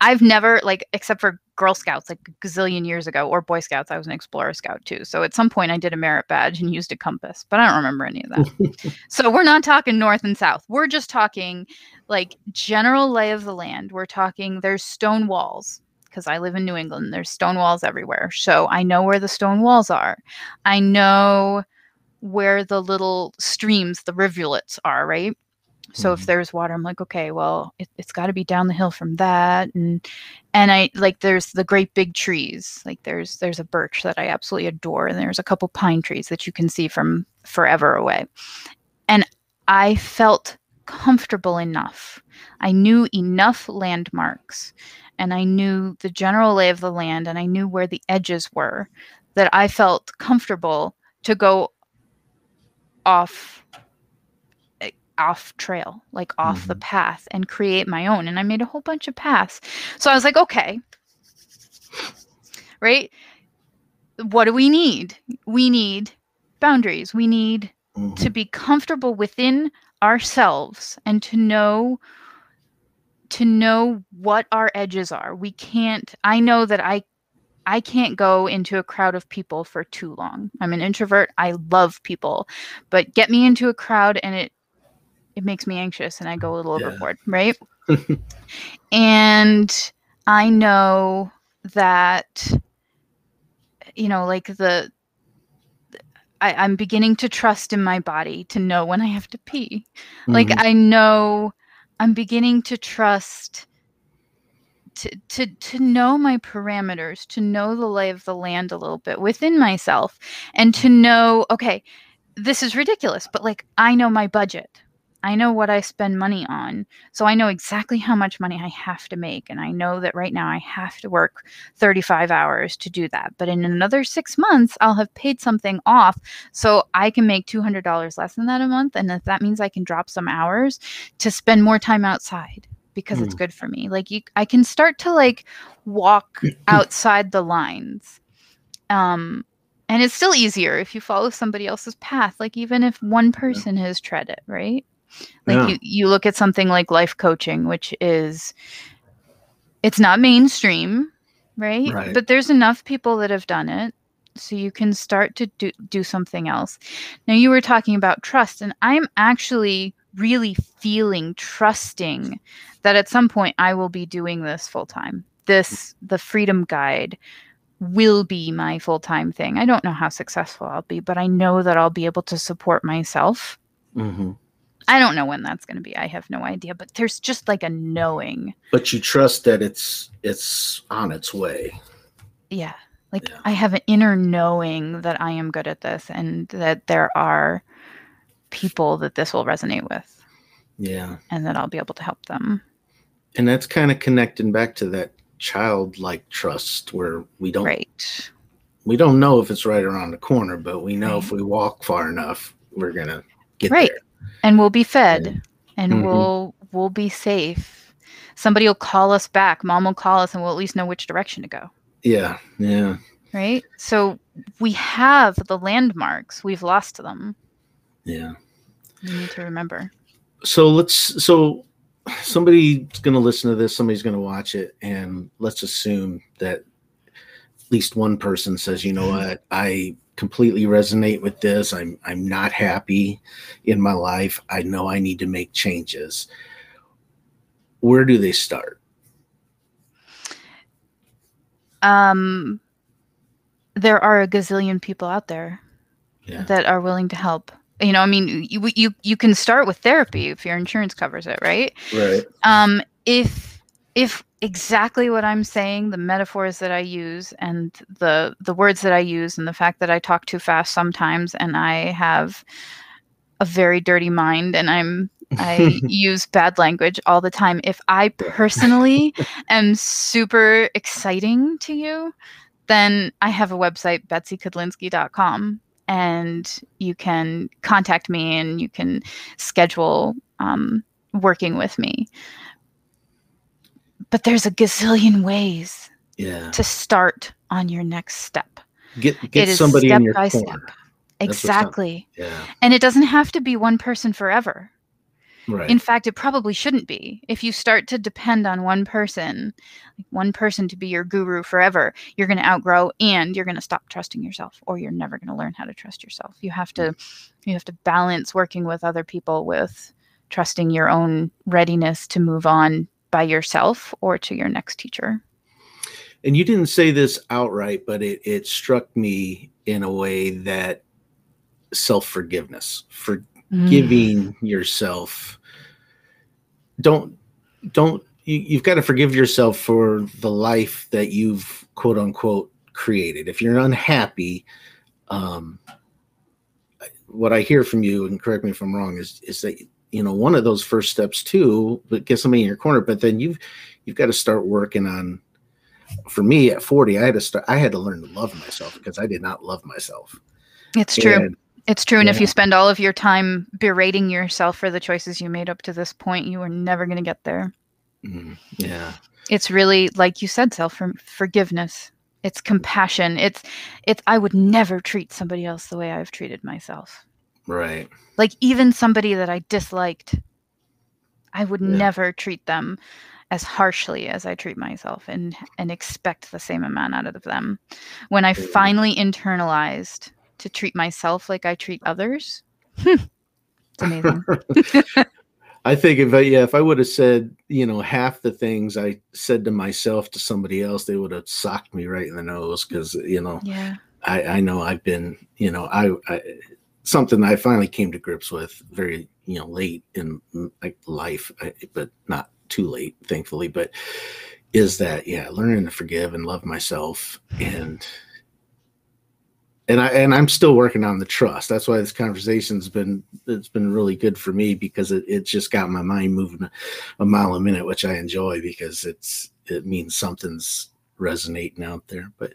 I've never like except for Girl Scouts like a gazillion years ago or Boy Scouts. I was an Explorer Scout too. So at some point I did a merit badge and used a compass, but I don't remember any of that. so we're not talking north and south. We're just talking like general lay of the land. We're talking there's stone walls because I live in New England. There's stone walls everywhere. So I know where the stone walls are. I know where the little streams, the rivulets are, right? So if Mhm. there's water, I'm like, okay, well, it, it's got to be down the hill from that, and and I like there's the great big trees. Like there's there's a birch that I absolutely adore, and there's a couple pine trees that you can see from forever away, and I felt comfortable enough. I knew enough landmarks, and I knew the general lay of the land, and I knew where the edges were, that I felt comfortable to go off off trail, like off the path and create my own. And I made a whole bunch of paths. So I was like, okay. Right? What do we need? We need boundaries. We need Mhm. to be comfortable within ourselves and to know to know what our edges are. We can't I know that I I can't go into a crowd of people for too long. I'm an introvert. I love people, but get me into a crowd and it it makes me anxious and I go a little Yeah. overboard, right? and I know that you know like the I, i'm beginning to trust in my body to know when i have to pee like Mhm. i know i'm beginning to trust to, to to know my parameters to know the lay of the land a little bit within myself and to know okay this is ridiculous but like i know my budget i know what i spend money on so i know exactly how much money i have to make and i know that right now i have to work 35 hours to do that but in another 6 months i'll have paid something off so i can make $200 less than that a month and if that means i can drop some hours to spend more time outside because it's Mm. good for me. Like you i can start to like walk outside the lines um and it's still easier if you follow somebody else's path like even if one person has tread it right like Yeah. you you look at something like life coaching which is it's not mainstream right? Right. but there's enough people that have done it so you can start to do, do something else now you were talking about trust and i'm actually really feeling trusting that at some point i will be doing this full time this the freedom guide will be my full-time thing i don't know how successful i'll be but i know that i'll be able to support myself Mhm. I don't know when that's going to be. I have no idea, but there's just like a knowing. But you trust that it's it's on its way. Yeah. Like Yeah. I have an inner knowing that I am good at this and that there are people that this will resonate with Yeah. and that I'll be able to help them. And that's kind of connecting back to that childlike trust where we don't Right. we don't know if it's right around the corner, but we know if we walk far enough, we're gonna get Right. there. And we'll be fed and Mhm. we'll we'll be safe. Somebody will call us back. Mom will call us and we'll at least know which direction to go. Yeah, yeah, Right? So we have the landmarks. We've lost them. yeah. We need to remember. So let's so somebody's gonna listen to this, somebody's gonna watch it, and let's assume that at least one person says, you know what, I completely resonate with this. I'm I'm not happy in my life. I know I need to make changes. Where do they start? um there are a gazillion people out there Yeah. that are willing to help you know i mean you you you can start with therapy if your insurance covers it right Right. um if if exactly what i'm saying the metaphors that i use and the the words that i use and the fact that i talk too fast sometimes and i have a very dirty mind and i'm i use bad language all the time. If i personally am super exciting to you then i have a website betsykudlinski.com and you can contact me and you can schedule um, working with me but there's a gazillion ways Yeah. to start on your next step Get get it is somebody step in your by corner. step That's what's up. exactly Yeah. and it doesn't have to be one person forever Right. in fact, it probably shouldn't be. If you start to depend on one person, like one person to be your guru forever, you're going to outgrow and you're going to stop trusting yourself or you're never going to learn how to trust yourself. You have to hmm. you have to balance working with other people with trusting your own readiness to move on by yourself or to your next teacher. and you didn't say this outright, but it, it struck me in a way that self forgiveness, Mm. forgiving yourself. Don't, don't, you, you've got to forgive yourself for the life that you've quote unquote created. If you're unhappy, um, what I hear from you, and correct me if I'm wrong, is is that you know one of those first steps too, but get somebody in your corner. But then you've you've got to start working on for me at 40 i had to start i had to learn to love myself because i did not love myself It's true. And- It's true. And if you spend all of your time berating yourself for the choices you made up to this point, you are never going to get there. mm, yeah it's really like you said self forgiveness it's compassion it's it's i would never treat somebody else the way i've treated myself right like even somebody that i disliked i would Yeah. never treat them as harshly as i treat myself and and expect the same amount out of them when i finally internalized to treat myself like i treat others hmm, it's amazing I think if I, yeah, if I would have said, you know, half the things I said to myself to somebody else, they would have socked me right in the nose because, you know, Yeah. I, I know I've been, you know, I, I something I finally came to grips with very, you know, late in mm, like life, but not too late, thankfully. But is that yeah, learning to forgive and love myself and and I and I'm still working on the trust. That's why this conversation's been it's been really good for me because it, it just got my mind moving a, a mile a minute, which I enjoy because it's it means something's resonating out there. But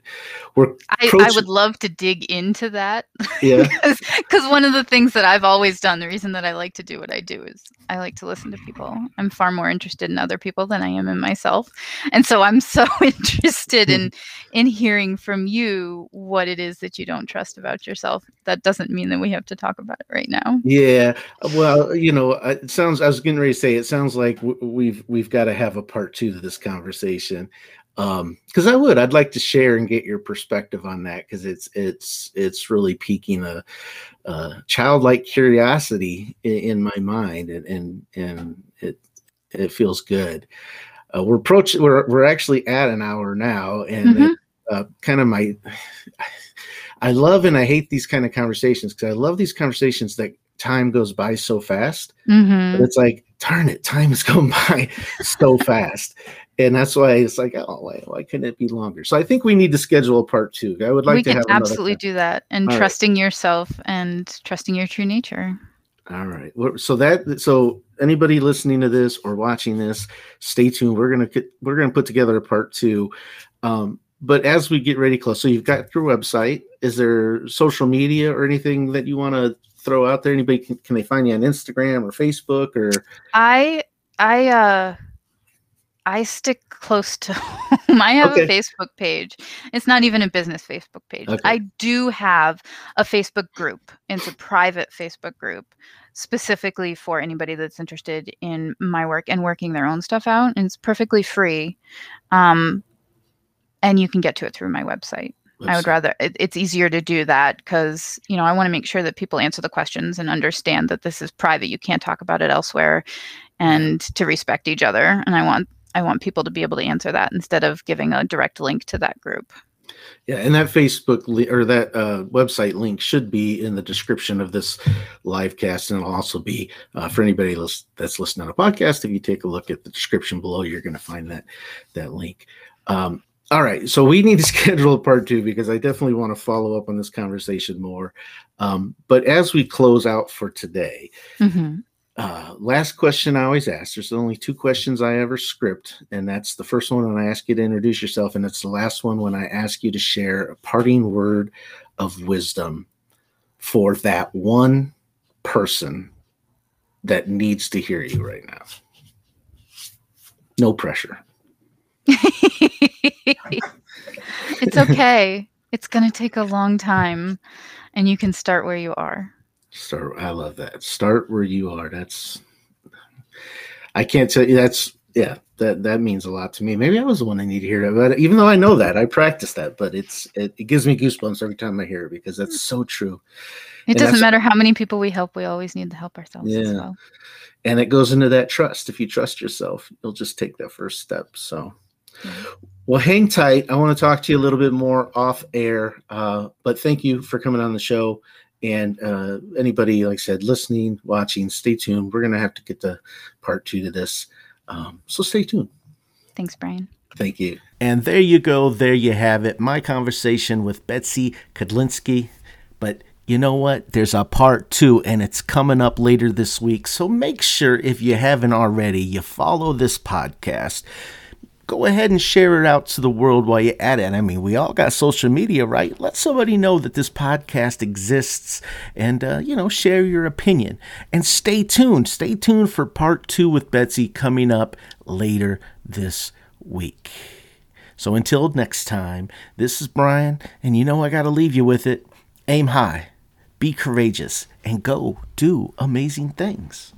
we're I, I would love to dig into that yeah. because one of the things that I've always done, the reason that I like to do what I do is I like to listen to people. I'm far more interested in other people than I am in myself, and so I'm so interested hmm. in in hearing from you what it is that you don't trust about yourself. That doesn't mean that we have to talk about it right now. Yeah, well, you know, it sounds. I was getting ready to say it sounds like we've we've got to have a part two to this conversation, because I would. I'd like to share and get your perspective on that because it's it's it's really piquing a, a childlike curiosity in, in my mind, and and and it it feels good. Uh, we're approaching. We're we're actually at an hour now, and Mhm. uh, kind of my. I love and I hate these kind of conversations because I love these conversations that time goes by so fast. But Mhm. it's like, darn it, time is going by so fast. And that's why it's like, oh, why, why couldn't it be longer? So I think we need to schedule a part two. I would like we to can have absolutely do that, and All right. trusting yourself and trusting your true nature. All right. So that so anybody listening to this or watching this, stay tuned. We're gonna we're gonna put together a part two. Um, but as we get ready close, so you've got your website. Is there social media or anything that you want to throw out there? Anybody can, can they find you on Instagram or Facebook or I I uh I stick close to home. I have Okay. a Facebook page. It's not even a business Facebook page. Okay. I do have a Facebook group. It's a private Facebook group specifically for anybody that's interested in my work and working their own stuff out. And it's perfectly free. Um and you can get to it through my website. I would rather it, it's easier to do that because you know I want to make sure that people answer the questions and understand that this is private. You can't talk about it elsewhere, and to respect each other. And I want I want people to be able to answer that instead of giving a direct link to that group. Yeah, and that Facebook li- or that uh, website link should be in the description of this live cast, and it'll also be uh, for anybody that's listening on a podcast. If you take a look at the description below, you're going to find that that link. Um, all right, so we need to schedule a part two because I definitely want to follow up on this conversation more. Um, but as we close out for today, Mhm. Uh, last question I always ask. There's only two questions I ever script, and that's the first one when I ask you to introduce yourself, and it's the last one when I ask you to share a parting word of wisdom for that one person that needs to hear you right now. No pressure. it's okay. It's going to take a long time, and you can start where you are. Start. I love that. Start where you are. That's. I can't tell you. That's yeah. That that means a lot to me. Maybe I was the one I need to hear that. But even though I know that, I practice that. But it's it, it gives me goosebumps every time I hear it because that's so true. It And doesn't matter how many people we help. We always need to help ourselves as Yeah. well. And it goes into that trust. If you trust yourself, you'll just take that first step. So. Well, hang tight. I want to talk to you a little bit more off air. Uh, but thank you for coming on the show. And uh, anybody, like I said, listening, watching, stay tuned. We're going to have to get to part two to this. Um, so stay tuned. Thanks, Brian. Thank you. And there you go. There you have it. My conversation with Betsy Kudlinski. But you know what? There's a part two, and it's coming up later this week. So make sure, if you haven't already, you follow this podcast. Go ahead and share it out to the world while you're at it. I mean, we all got social media, right? Let somebody know that this podcast exists and, uh, you know, share your opinion. And stay tuned. Stay tuned for part two with Betsy coming up later this week. So until next time, this is Brian, and you know I got to leave you with it. Aim high, be courageous, and go do amazing things.